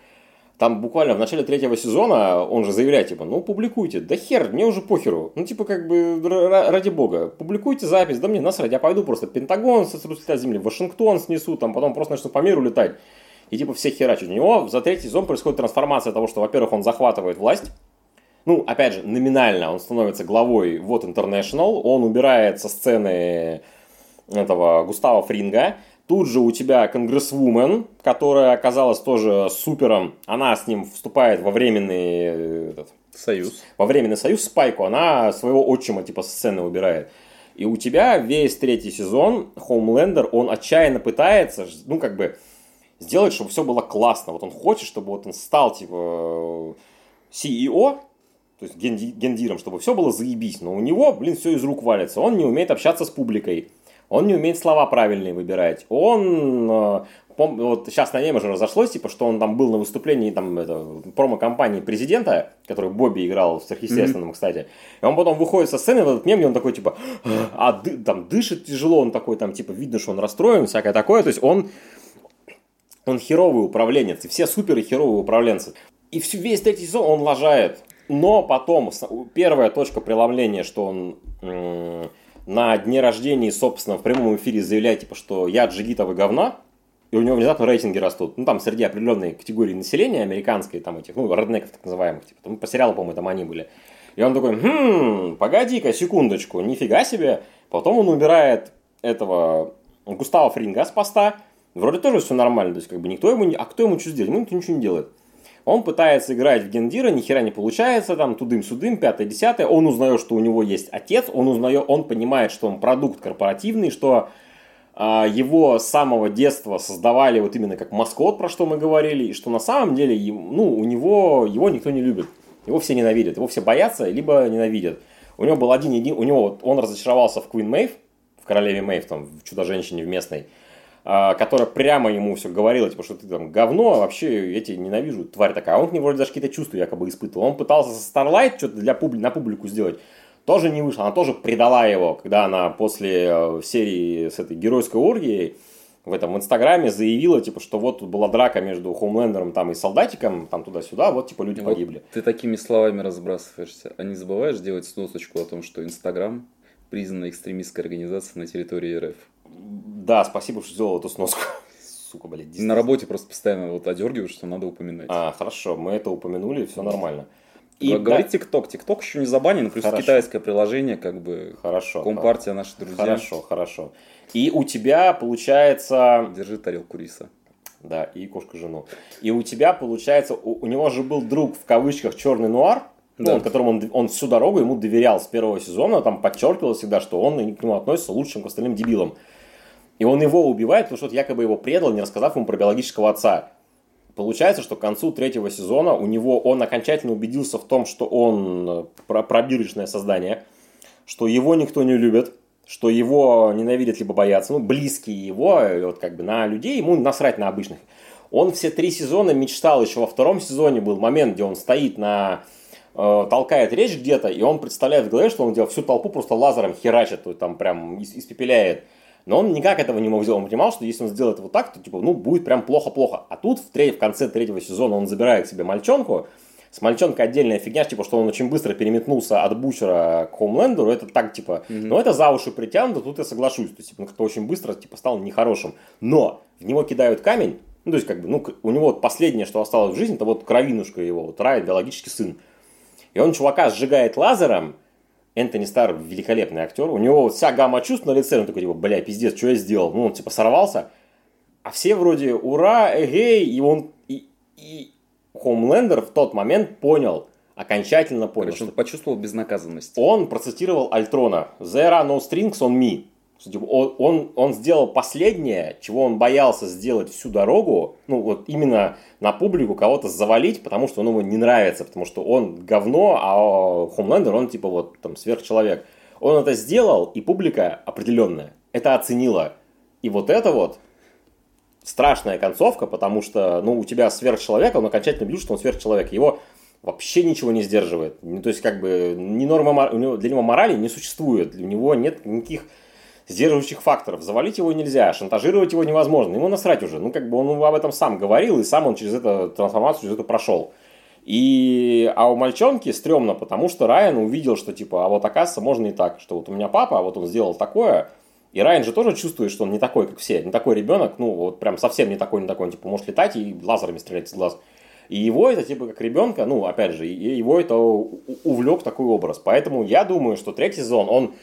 там буквально в начале третьего сезона он же заявляет, типа, ну, публикуйте. Да хер, мне уже похеру. Ну, типа, как бы, ради бога. Публикуйте запись, да мне насрать, я пойду просто Пентагон сосрут с земли, Вашингтон снесу, там, потом просто начну по миру летать. И, типа, все херачат. У него за третий сезон происходит трансформация того, что, во-первых, он захватывает власть, ну, опять же, номинально он становится главой вот International, он убирает со сцены этого Густава Фринга. Тут же у тебя конгрессвумен, которая оказалась тоже супером. Она с ним вступает во временный э, этот, Союз. во временный союз Спайку. Она своего отчима типа с сцены убирает. И у тебя весь третий сезон Хоумлендер, он отчаянно пытается, ну как бы сделать, чтобы все было классно. Вот он хочет, чтобы вот он стал типа CEO, то есть генди, гендиром, чтобы все было заебись. Но у него, блин, все из рук валится. Он не умеет общаться с публикой. Он не умеет слова правильные выбирать. Он, э, пом, вот сейчас на нем уже разошлось, типа, что он там был на выступлении там, это, промо-компании президента, который Бобби играл в сверхъестественном, mm-hmm. кстати. И он потом выходит со сцены в этот мем, и он такой, типа, а ды, там дышит тяжело, он такой, там, типа, видно, что он расстроен, всякое такое. То есть он, он херовый управленец, и все супер херовые управленцы. И всю, весь третий сезон он лажает. Но потом, первая точка преломления, что он на дне рождения, собственно, в прямом эфире заявляет, типа, что я джигитовый говна, и у него внезапно рейтинги растут. Ну, там среди определенной категории населения американской, там этих, ну, роднеков так называемых, типа, там, по сериалу, по-моему, там они были. И он такой, хм, погоди-ка, секундочку, нифига себе. Потом он убирает этого Густава Фринга с поста. Вроде тоже все нормально, то есть, как бы, никто ему не... А кто ему что сделать? Ему никто ничего не делает. Он пытается играть в Гендира, ни хера не получается, там тудым-сюдым, пятое, десятое. Он узнает, что у него есть отец, он узнает, он понимает, что он продукт корпоративный, что а, его с самого детства создавали вот именно как маскот, про что мы говорили, и что на самом деле, ну, у него, его никто не любит. Его все ненавидят, его все боятся, либо ненавидят. У него был один, един, у него, он разочаровался в Queen Мэйв, в Королеве Мэйв, там, в Чудо-женщине в местной. А, которая прямо ему все говорила, типа, что ты там говно, а вообще эти ненавижу, тварь такая. А он к ней вроде даже какие-то чувства якобы испытывал. Он пытался со Starlight что-то для публи, на публику сделать. Тоже не вышло. Она тоже предала его, когда она после э, серии с этой геройской оргией в этом в Инстаграме заявила, типа, что вот тут была драка между Хоумлендером там и солдатиком, там туда-сюда, вот типа люди вот погибли. Ты такими словами разбрасываешься, а не забываешь делать сносочку о том, что Инстаграм признана экстремистской организацией на территории РФ? Да, спасибо, что сделал эту сноску. *laughs* Сука, блядь. На работе просто постоянно вот одергиваешь, что надо упоминать. А, хорошо, мы это упомянули, все нормально. И говорит ТикТок. ТикТок еще не забанен, плюс хорошо. китайское приложение, как бы. Хорошо. Компартия, наши друзья. Хорошо, хорошо. И у тебя получается... Держи тарелку риса. Да, и кошку жену. И у тебя получается, у, у него же был друг в кавычках черный нуар, да. ну, которому он, он всю дорогу ему доверял с первого сезона, там подчеркивал всегда, что он к нему относится лучше, чем к остальным дебилам. И он его убивает, потому что он якобы его предал, не рассказав ему про биологического отца. Получается, что к концу третьего сезона у него он окончательно убедился в том, что он э, пробирочное создание, что его никто не любит, что его ненавидят либо боятся, ну, близкие его, э, вот как бы на людей, ему насрать на обычных. Он все три сезона мечтал, еще во втором сезоне был момент, где он стоит на э, толкает речь где-то, и он представляет в голове, что он делает всю толпу просто лазером херачит, там прям испепеляет. Но он никак этого не мог сделать. Он понимал, что если он сделает вот так, то типа, ну, будет прям плохо-плохо. А тут в, треть, в конце третьего сезона он забирает себе мальчонку. С мальчонкой отдельная фигня, типа, что он очень быстро переметнулся от Бучера к Хоумлендеру. Это так, типа, mm-hmm. ну, это за уши притянуто, тут я соглашусь. То есть, типа, он как-то очень быстро, типа, стал нехорошим. Но в него кидают камень, ну, то есть, как бы, ну, у него вот последнее, что осталось в жизни, это вот кровинушка его, вот Рай, биологический сын. И он чувака сжигает лазером, Энтони Стар великолепный актер. У него вот вся гамма чувств на лице. Он такой, типа, бля, пиздец, что я сделал? Ну, он типа сорвался. А все вроде, ура, эгей. И он, и, и Хомлендер в тот момент понял, окончательно понял. Короче, что он почувствовал безнаказанность. Он процитировал Альтрона. There are no strings on me. Типа, он, он, он сделал последнее, чего он боялся сделать всю дорогу, ну вот именно на публику кого-то завалить, потому что он ему не нравится, потому что он говно, а Хомлендер, он типа вот там сверхчеловек. Он это сделал, и публика определенная это оценила. И вот это вот страшная концовка, потому что, ну, у тебя сверхчеловек, он окончательно видит, что он сверхчеловек. Его вообще ничего не сдерживает. Ну, то есть, как бы, ни нормы, для него морали не существует. У него нет никаких сдерживающих факторов. Завалить его нельзя, шантажировать его невозможно. Ему насрать уже. Ну, как бы он об этом сам говорил, и сам он через эту трансформацию, через это прошел. И, а у мальчонки стрёмно, потому что Райан увидел, что типа, а вот оказывается можно и так, что вот у меня папа, а вот он сделал такое, и Райан же тоже чувствует, что он не такой, как все, не такой ребенок, ну вот прям совсем не такой, не такой, он типа может летать и лазерами стрелять из глаз. И его это типа как ребенка, ну опять же, его это увлек такой образ. Поэтому я думаю, что третий сезон, он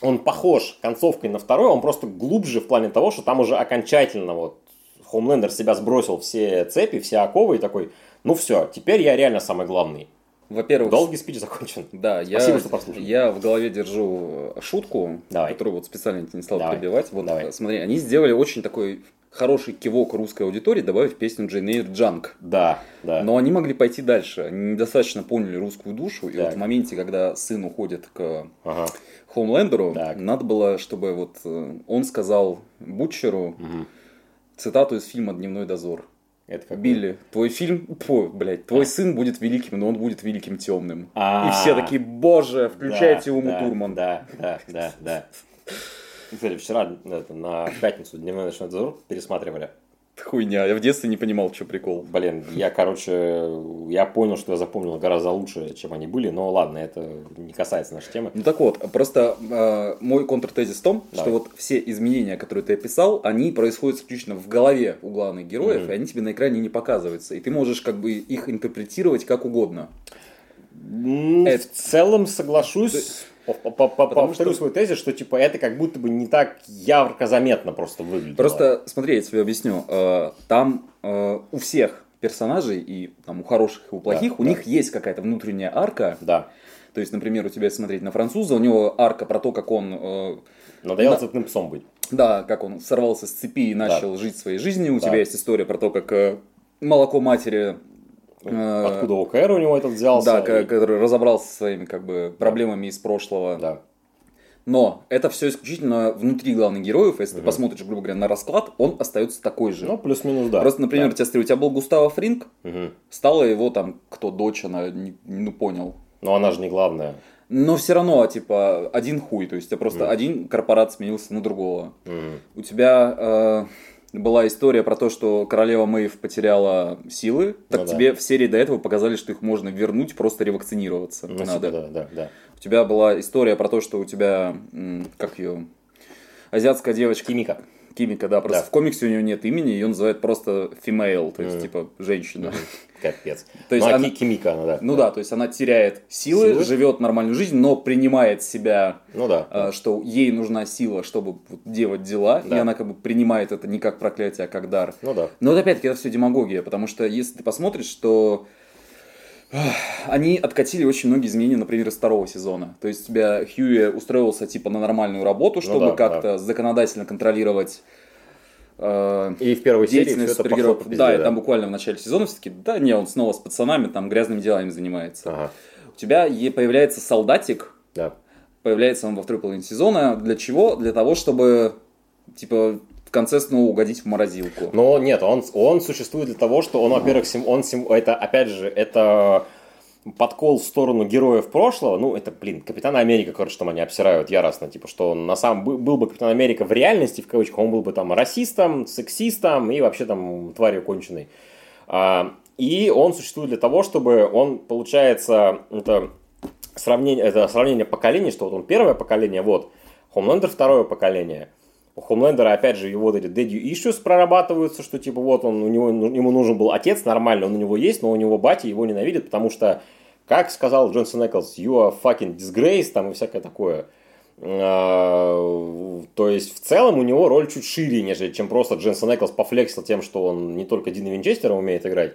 он похож концовкой на второй, он просто глубже в плане того, что там уже окончательно вот Хомлендер себя сбросил все цепи, все оковы и такой, ну все, теперь я реально самый главный. Во-первых, Долгий спич закончен. Да, я, Спасибо, что послушал. я в голове держу шутку, Давай. которую вот специально не стал Давай. перебивать. Вот Давай. смотри, они сделали очень такой хороший кивок русской аудитории, добавив песню Джейн Эйр «Джанк». Да, да. Но они могли пойти дальше. Они недостаточно поняли русскую душу. И Так. вот в моменте, когда сын уходит к Ага. Хоумлендеру, Так. надо было, чтобы вот э, он сказал Бутчеру Мгм. цитату из фильма «Дневной дозор». Это как Билли, твой фильм, фу, блядь, твой А. сын будет великим, но он будет великим темным. А. И все такие, боже, включайте Да, Уму да, Турман. Да, да, да, да. *laughs* Кстати, вчера это, на пятницу дневной ночной дозор пересматривали. Хуйня, я в детстве не понимал, что прикол. Блин, я, короче, я понял, что я запомнил гораздо лучше, чем они были, но ладно, это не касается нашей темы. Ну так вот, просто э, мой контртезис в том, Давай. что вот все изменения, которые ты описал, они происходят исключительно в голове у главных героев, Мгм. и они тебе на экране не показываются. И ты можешь как бы их интерпретировать как угодно. М, Это- В целом соглашусь. По- по- по- Потому Повторю что- свой тезис, что типа это как будто бы не так ярко заметно просто выглядело. Просто, смотри, я тебе объясню. э, там э, у всех персонажей, и там у хороших, и у плохих, Да, у да. них есть какая-то внутренняя арка. Да. То есть, например, у тебя смотреть на француза, у него арка про то, как он э, Надоело Да. цветным псом быть. Да, как он сорвался с цепи и начал жить своей жизнью. У Да. тебя есть история про то, как молоко матери... э, Откуда ОКР у него этот взялся? Да, и- ко- который разобрался со своими как бы проблемами из прошлого. Да. Но это все исключительно внутри главных героев. Если ты Мгм. посмотришь, грубо говоря, на расклад, он остается такой же. Ну, плюс-минус, да. Просто, например, Да. у тебя, у тебя был Густаво Фринг, Мгм. стала его там, кто дочь, она не, ну понял. Но она же не главная. Но все равно, типа, один хуй. То есть, у тебя просто Мгм. один корпорат сменился на другого. Мгм. У тебя э, была история про то, что королева Мэйв потеряла силы, так Ну да. тебе в серии до этого показали, что их можно вернуть, просто ревакцинироваться Ну, надо. типа, да, да, да. У тебя была история про то, что у тебя, как ее, азиатская девочка, Химика. Кимика, да, просто Да. в комиксе у нее нет имени, ее называют просто female, то есть Мгм. типа женщина. Капец. *laughs* То есть ну, а она- ки- химика она, да. Ну да, то есть она теряет силы, Силы. живет нормальную жизнь, но принимает себя Ну да. а, что ей нужна сила, чтобы делать дела, и Да. она как бы принимает это не как проклятие, а как дар. Ну да. Но вот опять-таки это все демагогия, потому что если ты посмотришь, что ах, они откатили очень многие изменения, например, из второго сезона. То есть у тебя Хьюи устроился типа на нормальную работу, чтобы Ну да, как-то законодательно контролировать э, И в первой серии все деятельность это по пизде, Да, и там буквально в начале сезона все-таки, да, не, он снова с пацанами там грязными делами занимается. Ага. У тебя появляется солдатик, Да. Появляется он во второй половине сезона. Для чего? Для того, чтобы, типа, конце снова угодить в морозилку. Но нет, он, он существует для того, что он, во-первых, сим, он сим, это, опять же, это подкол в сторону героев прошлого, ну, это, блин, Капитан Америка, короче, там они обсирают яростно, типа, что на самом был бы Капитан Америка в реальности, в кавычках, он был бы там расистом, сексистом и вообще там тварью конченой. А, и он существует для того, чтобы он, получается, это сравнение, это сравнение поколений, что вот он первое поколение, вот, Хомлендер второе поколение. У Хомлендера, опять же, его вот эти daddy issues прорабатываются, что типа вот он, у него, ему нужен был отец нормальный, он у него есть, но у него батя его ненавидит, потому что, как сказал Джонсон Эклс, you are fucking disgrace, там и всякое такое. А, То есть, в целом, у него роль чуть шире, нежели чем просто Дженсон Эклс пофлексил тем, что он не только Дина Винчестера умеет играть.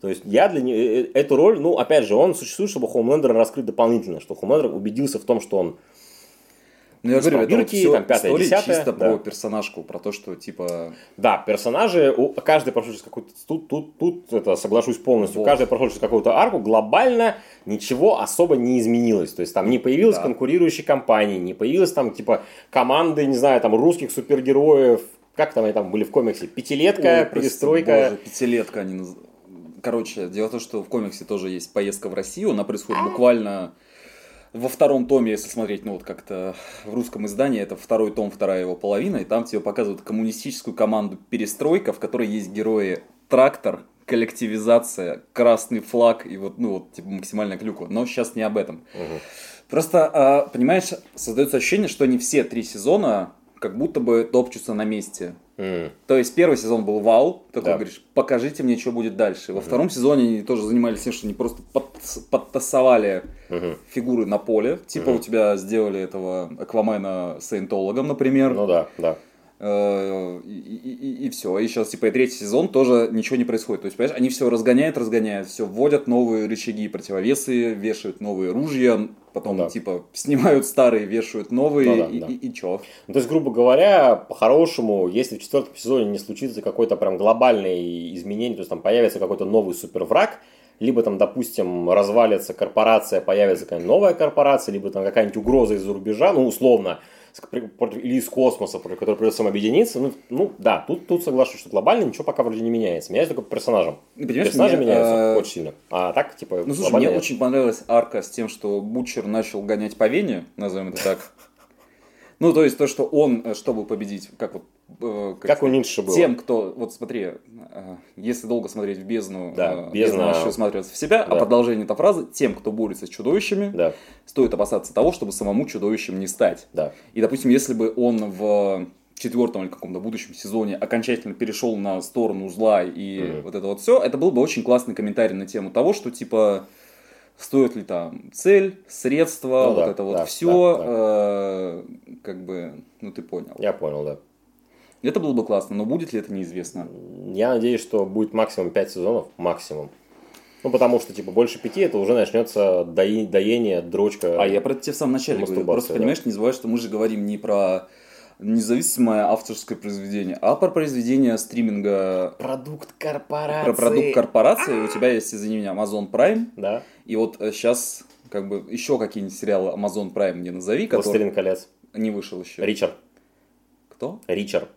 То есть, я для не- э, эту роль, ну, опять же, он существует, чтобы Хоумлендера раскрыть дополнительно, что Хоумлендер убедился в том, что он Ну, я говорю, это всё там, пятое, история десятое, чисто да. про персонажку, про то, что, типа, Да, персонажи, у- каждый прошел через какую-то... Тут, тут, тут, это, соглашусь полностью, Вот. каждый прошел через какую-то арку, глобально ничего особо не изменилось. То есть там не появилась Да. конкурирующей компании, не появилась там, типа, команды, не знаю, там, русских супергероев, как там они там были в комиксе, пятилетка, Ой, прости, перестройка. боже, пятилетка они Короче, дело в том, что в комиксе тоже есть поездка в Россию, она происходит буквально во втором томе, если смотреть, ну вот как-то в русском издании, это второй том, вторая его половина, и там тебе показывают коммунистическую команду «Перестройка», в которой есть герои «Трактор», коллективизация, красный флаг и вот, ну вот, типа максимальная клюква. Но сейчас не об этом. Мгм. Просто, а, понимаешь, создается ощущение, что не все три сезона как будто бы топчутся на месте. М. То есть первый сезон был вау, такой Да. говоришь, покажите мне, что будет дальше. Во втором сезоне они тоже занимались тем, что они просто под- подтасовали Мгм. фигуры на поле. Типа у тебя сделали этого Аквамена саентологом, например. Ну да, да. Э, И, все. И сейчас, типа, и третий сезон тоже ничего не происходит. То есть, понимаешь, они все разгоняют, разгоняют, все вводят новые рычаги и противовесы, вешают новые ружья, потом, да. типа, снимают старые, вешают новые, Ну да, и, да. и, и чё? Ну, то есть, грубо говоря, по-хорошему, если в четвертом сезоне не случится какое-то прям глобальное изменение, то есть там появится какой-то новый супервраг, либо там, допустим, развалится корпорация, появится какая-нибудь новая корпорация, либо там какая-нибудь угроза из-за рубежа, ну, условно, или из космоса, против которой придется объединиться, ну, ну, да, тут, тут соглашусь, что глобально ничего пока вроде не меняется. Меняется только по персонажам. Ну, понимаешь, Персонажи мне, меняются э, очень сильно. А так, типа, Ну, слушай, мне нет. очень понравилась арка с тем, что Бутчер начал гонять по Вене, назовем это так. *laughs* Ну, то есть то, что он, э, чтобы победить, как вот... э, Как у Ницше было. Тем, кто, вот смотри, э, если долго смотреть в бездну, Да, э, бездна. начнет смотреться в себя, Да. а продолжение этой фразы, тем, кто борется с чудовищами, Да, стоит опасаться того, чтобы самому чудовищем не стать. да. И, допустим, если бы он в четвертом или каком-то будущем сезоне окончательно перешел на сторону зла и Мгм. вот это вот все, это был бы очень классный комментарий на тему того, что типа стоит ли там цель, средства, Ну вот да, это вот да, все, как бы, ну ты понял. Я понял, да. Это было бы классно, но будет ли это неизвестно. Я надеюсь, что будет максимум 5 сезонов, максимум. Ну, потому что, типа, больше пяти это уже начнется дои- доение, дрочка. А я про это в самом начале говорю. Мастурбация, Просто да. понимаешь, не забывай, что мы же говорим не про независимое авторское произведение, а про произведение стриминга Продукт корпорации. про продукт корпорации. У тебя есть, извини меня, Amazon Prime. Да. И вот сейчас как бы еще какие-нибудь сериалы Amazon Prime мне назови, который Властелин колец. не вышел еще. Ричард. Кто? Ричард.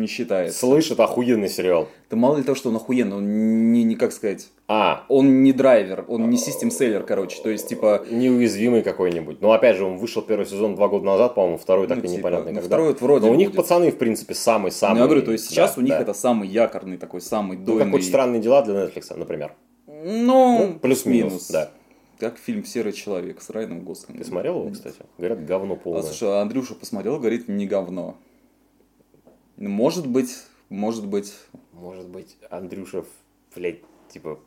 Не считает. Слышь, это охуенный сериал. Да мало ли того, что он охуенный, он не, не как сказать, А, он не драйвер, он не систем селлер, короче. То есть, типа, неуязвимый какой-нибудь. Но опять же, он вышел первый сезон два года назад, по-моему, второй так Ну, и типа, непонятно ну, когда. второй вот вроде Но у них будет. пацаны, в принципе, самый-самый. ну, я говорю, то есть сейчас Да, у них да. это самый якорный такой, самый Ну, дойный. как очень странные дела для Netflix, например. Ну, Ну, плюс-минус, да. Как фильм «Серый человек» с Райаном Гослингом. Ты смотрел его, кстати? Говорят, говно А, полное. слушай, а Андрюша посмотрел, говорит, не говно. Может быть, может быть, Может быть, Андрюша, блядь, типа,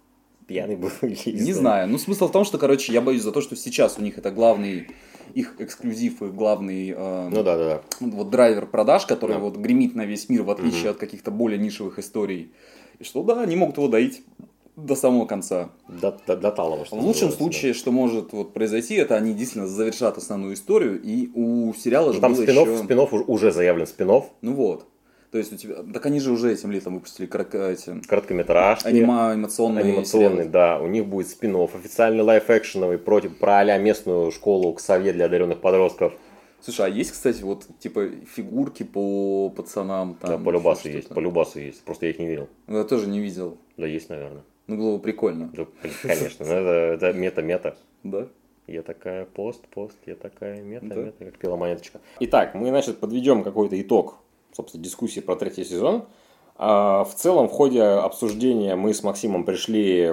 пьяный был *laughs* или не знаю. Ну, смысл в том, что, короче, я боюсь за то, что сейчас у них это главный их эксклюзив и главный э, Ну да, да, да. вот драйвер продаж, который Да. вот гремит на весь мир, в отличие от каких-то более нишевых историй. И что, да, они могут его доить до самого конца. До, до, до талого, что В лучшем случае, что может вот произойти, это они действительно завершат основную историю, и у сериала да. же Ну, Там было спинов, еще... спинов уж- уже заявлен спинов, Ну вот. То есть у тебя... Так они же уже этим летом выпустили коротко- эти... короткометражки. анима- анимационные Анимационный, сериалы. да. У них будет спин официальный лайф-экшеновый против про а местную школу Ксавье для одаренных подростков. Слушай, а есть, кстати, вот типа фигурки по пацанам? Там, да, по любасу есть, по любасу есть. Просто я их не видел. Ну, я тоже не видел. Да, есть, наверное. Ну, было бы прикольно. Да, блин, конечно. Ну, Это, мета-мета. Да? Я такая пост, пост, я такая мета, мета, как пела монеточка. Итак, мы, значит, подведем какой-то итог, собственно, дискуссии про третий сезон. А, В целом, в ходе обсуждения мы с Максимом пришли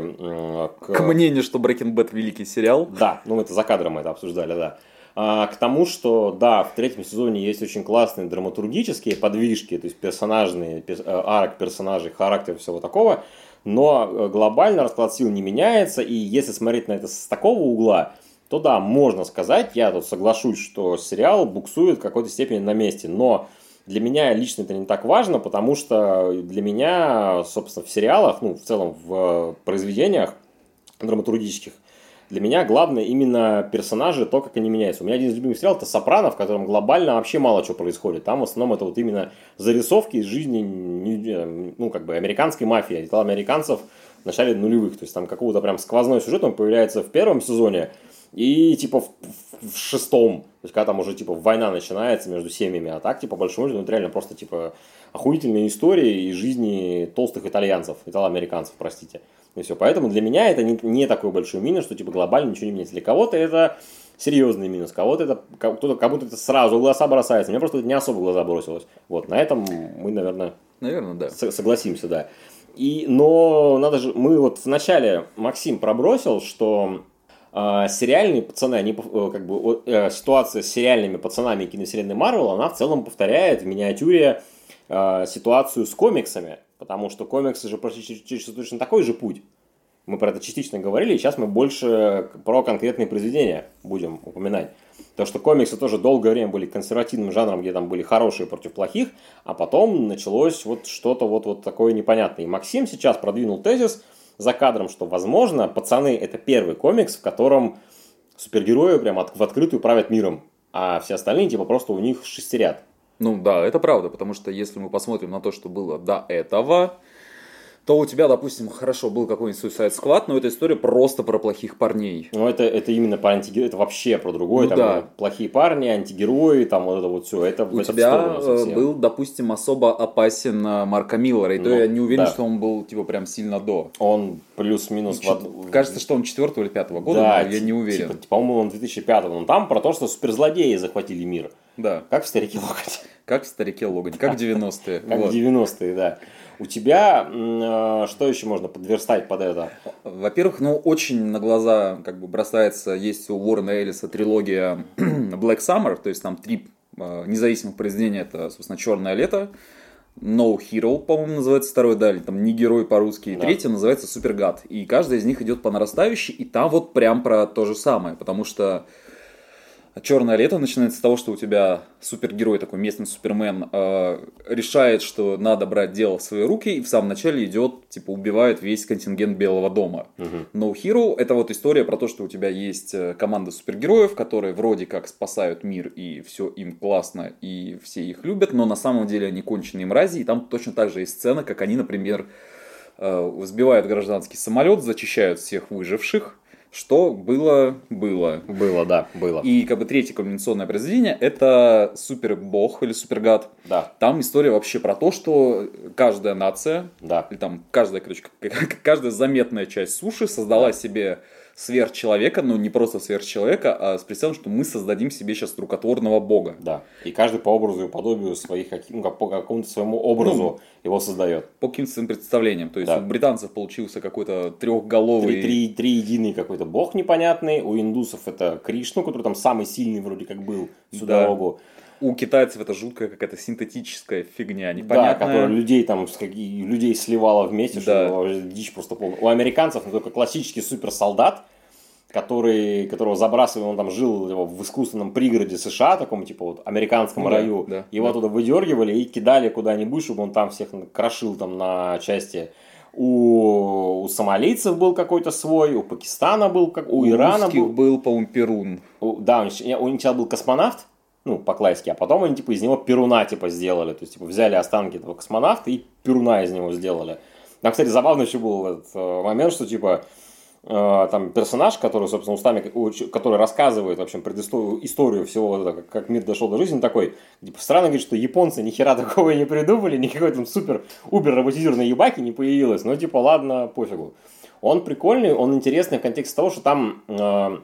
к... К мнению, что Breaking Bad великий сериал. Да, ну это за кадром мы это обсуждали, да. А, к тому, что да, в третьем сезоне есть очень классные драматургические подвижки, то есть персонажные, пер- э, арк персонажей, характер, всего такого, но э, глобально расклад сил не меняется, и если смотреть на это с такого угла, то да, можно сказать, я тут соглашусь, что сериал буксует в какой-то степени на месте, но для меня лично это не так важно, потому что для меня, собственно, в сериалах, ну, в целом в э, произведениях драматургических, для меня главное именно персонажи, то, как они меняются. У меня один из любимых сериалов это «Сопрано», в котором глобально вообще мало чего происходит. Там в основном это вот именно зарисовки из жизни, ну, как бы, американской мафии, дела американцев в начале нулевых. То есть там какого-то прям сквозной сюжет, он появляется в первом сезоне, и типа в, в- в шестом, то есть когда там уже типа война начинается между семьями, а так типа по большому счету это реально просто типа охуительные истории из жизни толстых итальянцев, итало-американцев, простите. И все. Поэтому для меня это не, не такой большой минус, что типа глобально ничего не меняется. Для кого-то это серьезный минус, кого-то это кто-то как будто это сразу в глаза бросается. Мне просто это не особо в глаза бросилось. Вот, на этом мы, наверное, Наверное, да. с- согласимся, да. И, но надо же, мы вот вначале Максим пробросил, что сериальные пацаны, они, э, как бы, э, ситуация с сериальными пацанами киновселенной Марвел, она в целом повторяет в миниатюре э, ситуацию с комиксами, потому что комиксы же через точно такой же путь. Мы про это частично говорили, и сейчас мы больше про конкретные произведения будем упоминать. То, что комиксы тоже долгое время были консервативным жанром, где там были хорошие против плохих, а потом началось вот что-то вот, вот такое непонятное. И Максим сейчас продвинул тезис за кадром, что, возможно, «Пацаны» — это первый комикс, в котором супергерои прям в открытую правят миром, а все остальные типа просто у них шестерят. Ну да, это правда, потому что если мы посмотрим на то, что было до этого, то у тебя, допустим, хорошо был какой-нибудь Suicide Squad, но эта история просто про плохих парней. Ну, это, это именно про антигерои, это вообще про другое. Ну, там да. плохие парни, антигерои, там вот это вот все. Это у это тебя э, был, допустим, особо опасен э, Марка Миллера, и ну, то я не уверен, да. что он был типа прям сильно до. Он плюс-минус... Чет... В... Кажется, что он четвертого или пятого года, да, но я не уверен. Типа, по-моему, он 2005 но там про то, что суперзлодеи захватили мир. Да. Как в «Старике Логане». Как в «Старике Логане», как в 90-е. Как в 90-е, да. У тебя э, что еще можно подверстать под это? Во-первых, ну, очень на глаза как бы бросается, есть у Уоррена Эллиса трилогия *clears throat* Black Summer, то есть там три э, независимых произведения, это, собственно, «Черное лето», No Hero, по-моему, называется второй, да, или там не герой по-русски, и да. третья называется Супергад. И каждая из них идет по нарастающей, и там вот прям про то же самое, потому что Черное лето начинается с того, что у тебя супергерой, такой местный супермен, э, решает, что надо брать дело в свои руки, и в самом начале идет, типа, убивает весь контингент Белого дома. Uh-huh. No Hero это вот история про то, что у тебя есть э, команда супергероев, которые вроде как спасают мир, и все им классно, и все их любят, но на самом деле они конченые мрази, и там точно так же есть сцена, как они, например, э, сбивают гражданский самолет, зачищают всех выживших, что было, было. Было, да, было. И как бы третье комбинационное произведение это Супербог или Супергад. Да. Там история вообще про то, что каждая нация, да. или там каждая, короче, *laughs* каждая заметная часть суши создала да. себе сверхчеловека, но не просто сверхчеловека, а с представлением, что мы создадим себе сейчас рукотворного бога. Да. И каждый по образу и подобию своих, ну, по какому-то своему образу ну, его создает. По каким-то своим представлениям. То есть да. у британцев получился какой-то трехголовый... Три, три, три единый какой-то бог непонятный. У индусов это Кришну, который там самый сильный вроде как был всю да. дорогу у китайцев это жуткая какая-то синтетическая фигня, непонятная. Да, которая людей там, людей сливала вместе, да. что дичь просто полная. У американцев ну, только классический суперсолдат, который, которого забрасывали, он там жил в искусственном пригороде США, таком типа вот американском ну, раю. Да, да, Его да. оттуда выдергивали и кидали куда-нибудь, чтобы он там всех крошил там на части. У, у сомалийцев был какой-то свой, у Пакистана был, как у, у Ирана был. был, по-моему, Перун. У, да, у них, у них был космонавт, ну, по-классски, а потом они, типа, из него Перуна, типа, сделали, то есть, типа, взяли останки этого космонавта и Перуна из него сделали. Там, кстати, забавно еще был этот э, момент, что, типа, э, там персонаж, который, собственно, устами, который рассказывает, в общем, предысторию, историю всего, вот это, как мир дошел до жизни, такой, типа, странно говорит, что японцы ни хера *laughs* такого не придумали, никакой там супер, убер роботизированной ебаки не появилось, но, типа, ладно, пофигу. Он прикольный, он интересный в контексте того, что там э,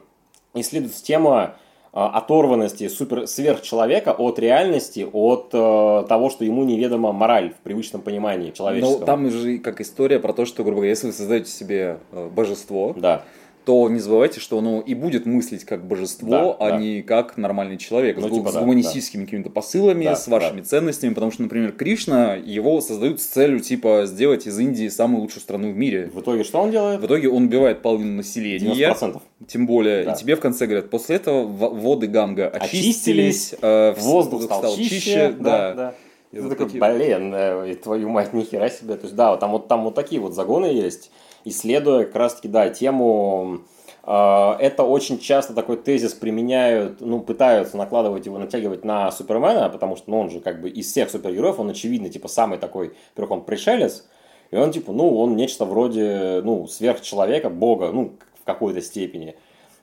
исследуется тема оторванности супер сверхчеловека от реальности, от э, того, что ему неведома мораль в привычном понимании человеческого. Ну, там же как история про то, что, грубо говоря, если вы создаете себе э, божество, да то не забывайте, что оно и будет мыслить как божество, да, а да. не как нормальный человек, ну, с, типа, с гуманистическими да. какими-то посылами, да, с вашими да. ценностями, потому что, например, Кришна, его создают с целью, типа, сделать из Индии самую лучшую страну в мире. В итоге что он делает? В итоге он убивает половину населения. 90%. Тем более, да. и тебе в конце говорят, после этого воды Ганга очистились, очистились э, воздух стал, стал чище, чище да, да. да. Ты такой, такие... блин, э, твою мать, нихера себе. То есть, да, вот там вот, там вот такие вот загоны есть, исследуя как раз-таки, да, тему а, это очень часто такой тезис применяют, ну, пытаются накладывать его, натягивать на Супермена, потому что, ну, он же как бы из всех супергероев, он очевидно, типа, самый такой, во-первых, он пришелец, и он, типа, ну, он нечто вроде, ну, сверхчеловека, бога, ну, в какой-то степени.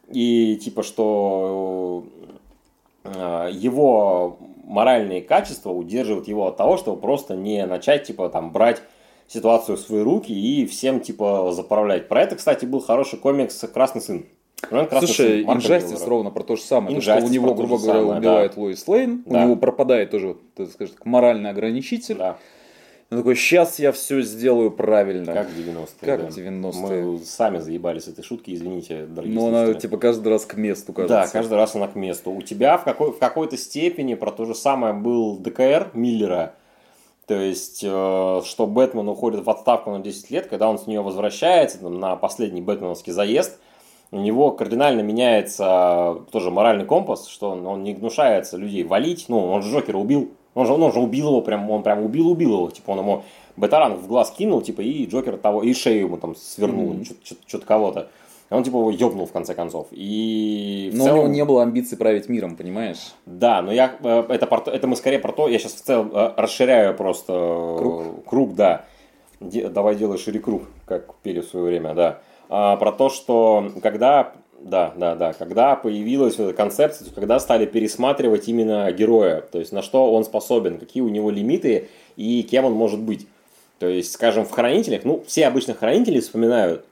И, типа, что э, его моральные качества удерживают его от того, чтобы просто не начать, типа, там, брать ситуацию в свои руки и всем, типа, заправлять. Про это, кстати, был хороший комикс «Красный сын». Ну, Слушай, Инжастис ровно про то же самое. то, что у него, грубо говоря, самое, убивает да. Лоис Лейн, да. у него пропадает тоже, так скажем, моральный ограничитель. Да. Он такой, сейчас я все сделаю правильно. Как 90-е. Как да. 90-е. Мы сами заебались этой шутки, извините, дорогие Но она, слушатели. типа, каждый раз к месту, кажется. Да, каждый раз она к месту. У тебя в, какой, в какой-то степени про то же самое был ДКР Миллера. То есть, э, что Бэтмен уходит в отставку на 10 лет, когда он с нее возвращается там, на последний бэтменовский заезд, у него кардинально меняется тоже моральный компас, что он, он не гнушается людей валить. Ну, он же Джокера убил. Он же, он же убил его, прям, он прям убил-убил его. Типа, он ему бетаран в глаз кинул, типа, и Джокер того, и шею ему там свернул, что-то, что-то кого-то. И он, типа, его ёбнул, в конце концов. И Но у целом- него не было амбиций править миром, понимаешь? да, но я, э, это, про то- это мы скорее про то, я сейчас в целом э, расширяю просто э, Круг? круг да. Де- давай делай шире круг, как пели в свое время, да. А, про то, что когда, да, да, да, когда появилась эта концепция, когда стали пересматривать именно героя, то есть на что он способен, какие у него лимиты и кем он может быть. То есть, скажем, в хранителях, ну, все обычно хранители вспоминают,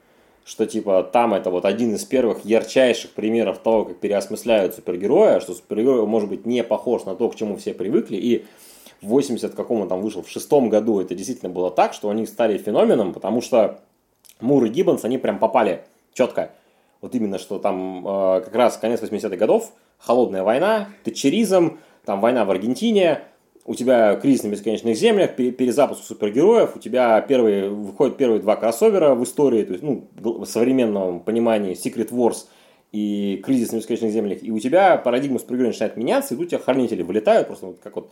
что типа там это вот один из первых ярчайших примеров того, как переосмысляют супергероя, что супергерой может быть не похож на то, к чему все привыкли, и в 80 каком он там вышел, в шестом году это действительно было так, что они стали феноменом, потому что Мур и Гиббонс, они прям попали четко. Вот именно, что там э, как раз конец 80-х годов, холодная война, тетчеризм, там война в Аргентине, у тебя кризис на бесконечных землях, пере- перезапуск супергероев, у тебя первые, выходят первые два кроссовера в истории, то есть, ну, в современном понимании Secret Wars и кризис на бесконечных землях, и у тебя парадигма супергероя начинает меняться, и тут у тебя хранители вылетают, просто вот как вот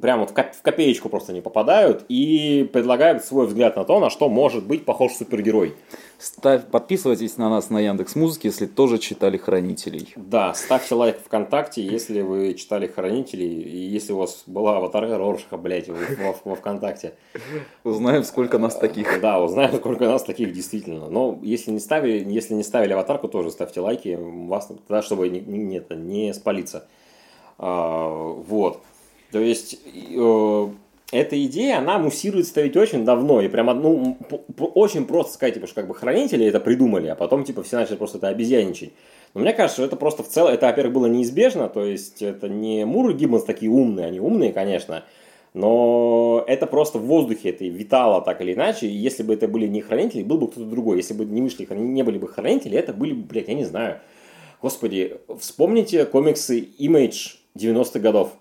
прям вот в коп- в копеечку просто не попадают и предлагают свой взгляд на то, на что может быть похож супергерой. Ставь, подписывайтесь на нас на Яндекс Музыке, если тоже читали Хранителей. Да, ставьте лайк ВКонтакте, если вы читали Хранителей, и если у вас была аватарка Роршаха, блядь, во, во- ВКонтакте. Узнаем, сколько нас таких. Да, узнаем, сколько нас таких действительно. Но если не ставили, если не ставили аватарку, тоже ставьте лайки, вас, тогда, чтобы не, не, не спалиться. А, вот. То есть, э, эта идея, она муссирует ставить очень давно. И прям п- очень просто сказать, типа, что как бы хранители это придумали, а потом, типа, все начали просто это обезьяничать. Но мне кажется, что это просто в целом, это, во-первых, было неизбежно, то есть, это не Мур и Гиббонс такие умные, они умные, конечно, но это просто в воздухе это витало так или иначе, и если бы это были не хранители, был бы кто-то другой. Если бы не вышли, не были бы хранители, это были бы, блядь, я не знаю. Господи, вспомните комиксы Image 90-х годов.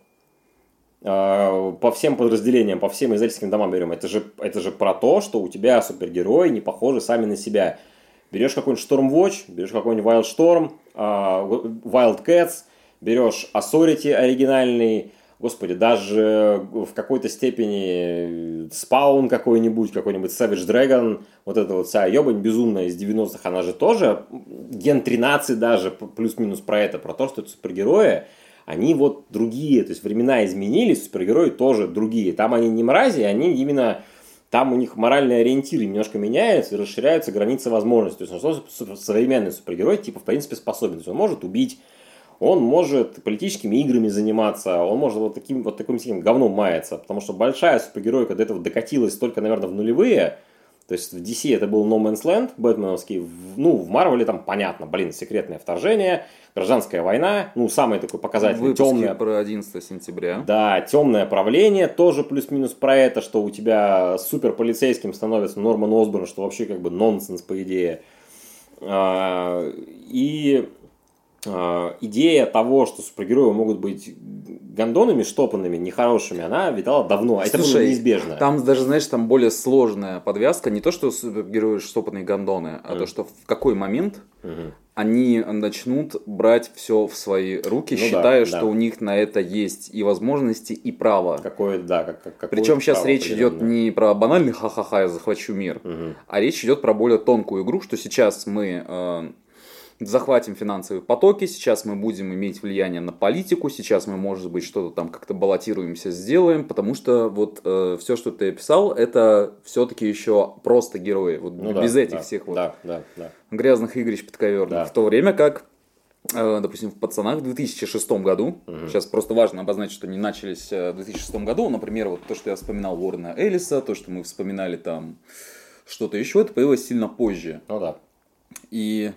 А, По всем подразделениям, по всем издательским домам берем. Это же, это же про то, что у тебя супергерои не похожи сами на себя. Берешь какой-нибудь Stormwatch, берешь какой-нибудь Wildstorm, а, Wildcats, берешь Authority оригинальный, господи, даже в какой-то степени Spawn какой-нибудь, какой-нибудь Savage Dragon, вот эта вот вся ебань безумная из 90-х, она же тоже, Ген 13 даже, плюс-минус про это, про то, что это супергерои, они вот другие, то есть времена изменились, супергерои тоже другие. Там они не мрази, они именно там у них моральные ориентиры немножко меняются и расширяются границы возможностей. То есть, что современный супергерой, типа, в принципе, способен. То есть, он может убить, он может политическими играми заниматься, он может вот таким вот таким говном маяться. Потому что большая супергеройка до этого докатилась только, наверное, в нулевые. То есть в DC это был No Man's Land, бэтменовский. Ну, в Марвеле там понятно, блин, секретное вторжение, гражданская война, ну, самый такой показательный, Выпуски темное, про 11 сентября. да, темное правление тоже плюс-минус про это, что у тебя супер полицейским становится Норман Осборн, что вообще как бы нонсенс по идее. А, И идея того, что супергерои могут быть гондонами, штопанными, нехорошими, она витала давно. Это было Слушай, неизбежно. Там даже, знаешь, там более сложная подвязка. Не то, что супергерои штопанные гондоны, а то, что в какой момент Мгм. они начнут брать все в свои руки, Ну да, считая, да. что у них на это есть и возможности, и право. Какое, да, как, как, Причем сейчас право речь идет не про банальный ха-ха-ха, я захвачу мир, Мгм. а речь идет про более тонкую игру, что сейчас мы э, захватим финансовые потоки, сейчас мы будем иметь влияние на политику, сейчас мы, может быть, что-то там как-то баллотируемся, сделаем, потому что вот все, что ты описал, это все-таки еще просто герои, вот Ну да, без этих да, всех вот Да, да, да. грязных игрищ подковерных. Да. В то время как, э, допустим, в «Пацанах» в 2006 году, сейчас просто важно обозначить, что они начались э, в 2006 году, например, вот то, что я вспоминал Уоррена Эллиса, то, что мы вспоминали там что-то еще, это появилось сильно позже. Ну да. И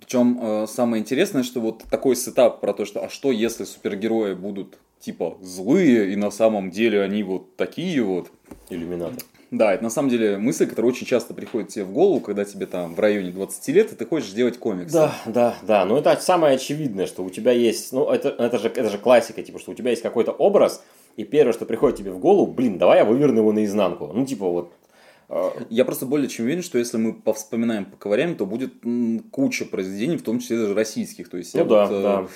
причем э, самое интересное, что вот такой сетап про то, что а что если супергерои будут типа злые, и на самом деле они вот такие вот, иллюминаты. Да, это на самом деле мысль, которая очень часто приходит тебе в голову, когда тебе там в районе 20 лет, и ты хочешь делать комиксы. Да, да, да. Но это самое очевидное, что у тебя есть, ну, это, это, же, это же классика, типа, что у тебя есть какой-то образ, и первое, что приходит тебе в голову, блин, давай я выверну его наизнанку. Ну, типа, вот я просто более чем уверен, что если мы повспоминаем, поковыряем, то будет куча произведений, в том числе даже российских. То есть, ну, да, вот, да.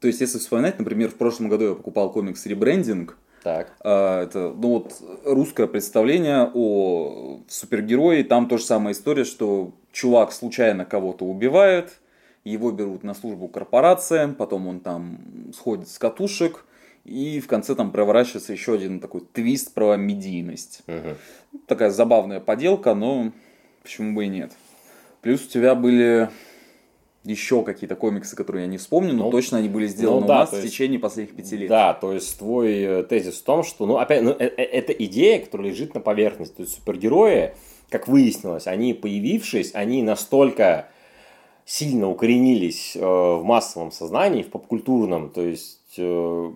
То есть, если вспоминать, например, в прошлом году я покупал комикс «Ребрендинг», так. А, это, ну вот, русское представление о супергерое. Там тоже самая история, что чувак случайно кого-то убивает, его берут на службу корпорациям, потом он там сходит с катушек, и в конце там проворачивается еще один такой твист про медийность. Угу. Такая забавная поделка, но почему бы и нет. Плюс у тебя были еще какие-то комиксы, которые я не вспомню, но ну, точно они были сделаны ну, да, у нас есть, в течение последних пяти лет. Да, то есть твой э, тезис в том, что, ну, опять, ну, э, э, это идея, которая лежит на поверхности. То есть супергерои, как выяснилось, они появившись, они настолько сильно укоренились э, в массовом сознании, в попкультурном, то есть э,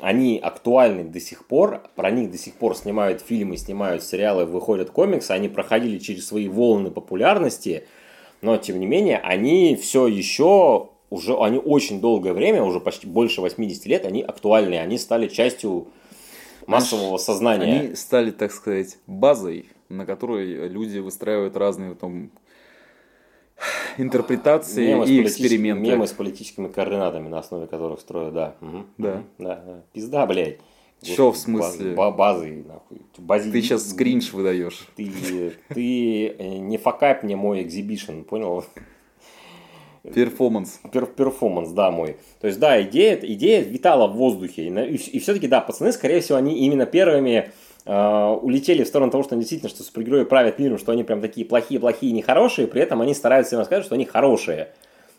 они актуальны до сих пор, про них до сих пор снимают фильмы, снимают сериалы, выходят комиксы, они проходили через свои волны популярности – но тем не менее они все еще уже, они очень долгое время, уже почти больше 80 лет, они актуальны, они стали частью массового сознания. Они стали, так сказать, базой, на которой люди выстраивают разные там, интерпретации мемы и эксперименты. Мемы с политическими координатами, на основе которых строят, да. Угу. Да. Да. Да, Пизда, блядь. Че в смысле? Базы, базы нахуй. Бази... Ты сейчас кринж выдаешь. Ты, ты э, не fuck up мне мой exhibition, понял? Перформанс. Пер, перформанс, да, мой. То есть, да, идея, идея витала в воздухе. И, и, и все-таки, да, пацаны, скорее всего, они именно первыми э, улетели в сторону того, что действительно, что супергерои правят миром, что они прям такие плохие-плохие, нехорошие, при этом они стараются им рассказать, что они хорошие.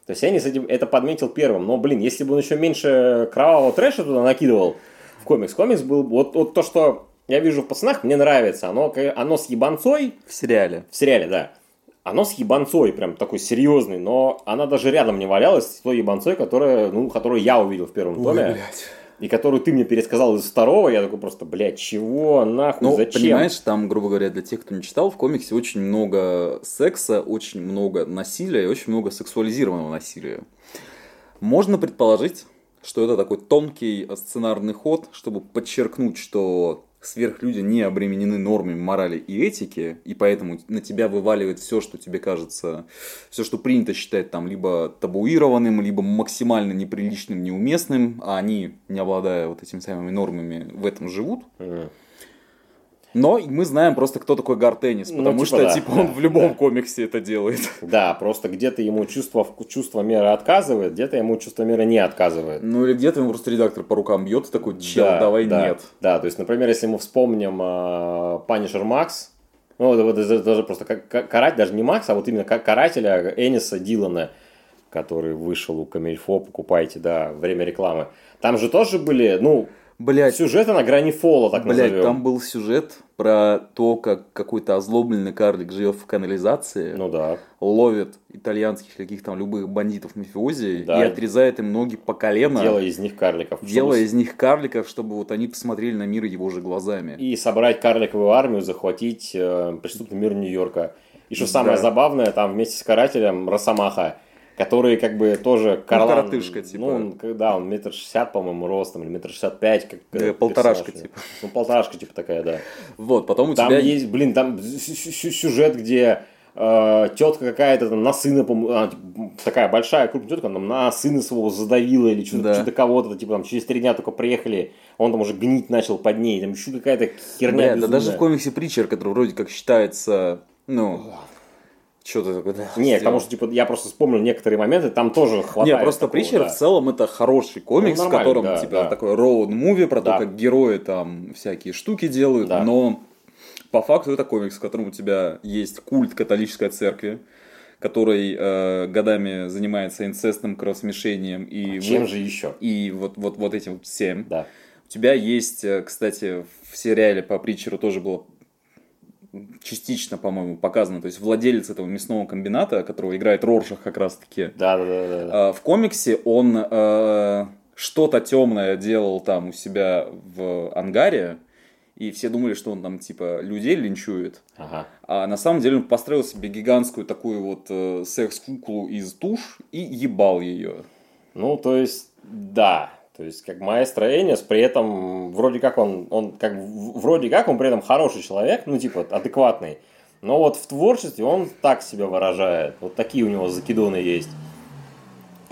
То есть, я не с этим это подметил первым. Но, блин, если бы он еще меньше кровавого трэша туда накидывал, в комикс. Комикс был вот, вот то, что я вижу в пацанах, мне нравится. Оно, оно с ебанцой. В сериале. В сериале, да. Оно с ебанцой, прям такой серьезный, но она даже рядом не валялась с той ебанцой, которая, ну, которую я увидел в первом Ой, томе. Блядь. И которую ты мне пересказал из второго, я такой просто, блядь, чего, нахуй, ну, зачем? понимаешь, там, грубо говоря, для тех, кто не читал, в комиксе очень много секса, очень много насилия и очень много сексуализированного насилия. Можно предположить, что это такой тонкий сценарный ход, чтобы подчеркнуть, что сверхлюди не обременены нормами морали и этики, и поэтому на тебя вываливает все, что тебе кажется, все, что принято считать там либо табуированным, либо максимально неприличным, неуместным, а они, не обладая вот этими самыми нормами, в этом живут. Mm. Но мы знаем просто, кто такой Гартеннис, ну, потому ну, типа, что да, типа, да, он в любом да. комиксе это делает. *laughs* Да, просто где-то ему чувство, чувство меры отказывает, где-то ему чувство меры не отказывает. Ну или где-то ему просто редактор по рукам бьет и такой, чел, да, давай да, нет. Да, то есть, например, если мы вспомним uh, Punisher Max, ну, это, даже просто карать, даже не Макс, а вот именно как карателя Эниса Дилана, который вышел у Камильфо, покупайте, да, время рекламы. Там же тоже были, ну, Блять. Сюжеты на грани фола, так Блять, назовем. там был сюжет про то, как какой-то озлобленный карлик живет в канализации. Ну да. Ловит итальянских каких там любых бандитов мафиози да. и отрезает им ноги по колено. Делая из них карликов. Делая чтобы... из них карликов, чтобы вот они посмотрели на мир его же глазами. И собрать карликовую армию, захватить э, преступный мир Нью-Йорка. И что да. самое забавное, там вместе с карателем Росомаха который как бы тоже Карлан, ну, коротышка, типа. Ну, он, да, он метр шестьдат, по-моему, ростом, или метр шестьдат пять, как да, полторашка, типа. Ну, полторашка, типа, такая, да. Вот, потом у там тебя... есть, блин, там сюжет, где э, тетка какая-то там на сына, а, типа, такая большая крупная тетка, там на сына своего задавила или что-то, да. что-то кого-то, типа там через три дня только приехали, он там уже гнить начал под ней, там еще какая-то херня Бля, да даже в комиксе Притчер, который вроде как считается, ну, что ты такое? Не, потому что типа я просто вспомнил некоторые моменты, там тоже хватает. Не, просто Притчер да. в целом это хороший комикс, ну, в котором да, типа да. такой роуд-муви про да. то, как герои там всякие штуки делают, да. но по факту это комикс, в котором у тебя есть культ католической церкви, который э, годами занимается инцестным кровосмешением и чем вот, же еще и вот вот вот этим всем. Да. У тебя есть, э, кстати, в сериале по Притчеру тоже было частично, по-моему, показано. То есть владелец этого мясного комбината, которого играет Роршах как раз-таки. Да, да, да. да. В комиксе он э, что-то темное делал там у себя в ангаре. и все думали, что он там, типа, людей линчует. Ага. А на самом деле он построил себе гигантскую такую вот э, секс-куклу из туш и ебал ее. Ну, то есть, да. То есть, как маэстро Энис, при этом вроде как он, он как, вроде как он при этом хороший человек, ну, типа, адекватный. Но вот в творчестве он так себя выражает. Вот такие у него закидоны есть.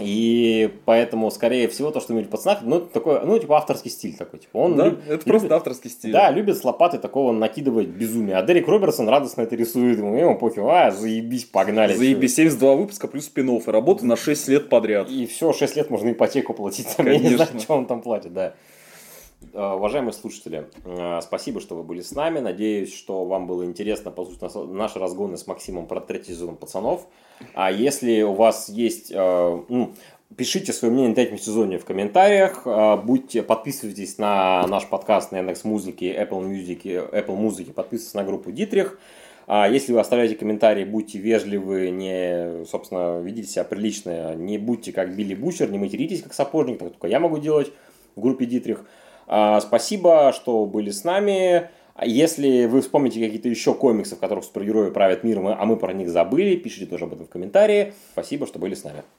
И поэтому, скорее всего, то, что мы пацанах, ну, это такой, ну, типа, авторский стиль такой. Типа, он да, люб, это любит, просто авторский стиль. Да, любит с лопаты такого накидывать безумие. А Дерек Робертсон радостно это рисует. Ему, ему похер, а, заебись, погнали. Заебись, 72 выпуска плюс спин и работа на 6 лет подряд. И все, 6 лет можно ипотеку платить. Там, я не знаю, что он там платит, да. А, уважаемые слушатели, а, спасибо, что вы были с нами. Надеюсь, что вам было интересно послушать наши разгоны с Максимом про третий сезон «Пацанов». А если у вас есть... А, ну, Пишите свое мнение на третьем сезоне в комментариях. Будьте, подписывайтесь на наш подкаст на Яндекс Музыке, Apple Music, Apple Music, подписывайтесь на группу Дитрих. Если вы оставляете комментарии, будьте вежливы, не, собственно, ведите себя прилично, не будьте как Билли Бучер, не материтесь как сапожник, так только я могу делать в группе Дитрих. Спасибо, что были с нами. Если вы вспомните какие-то еще комиксы, в которых супергерои правят миром, а мы про них забыли, пишите тоже об этом в комментарии. Спасибо, что были с нами.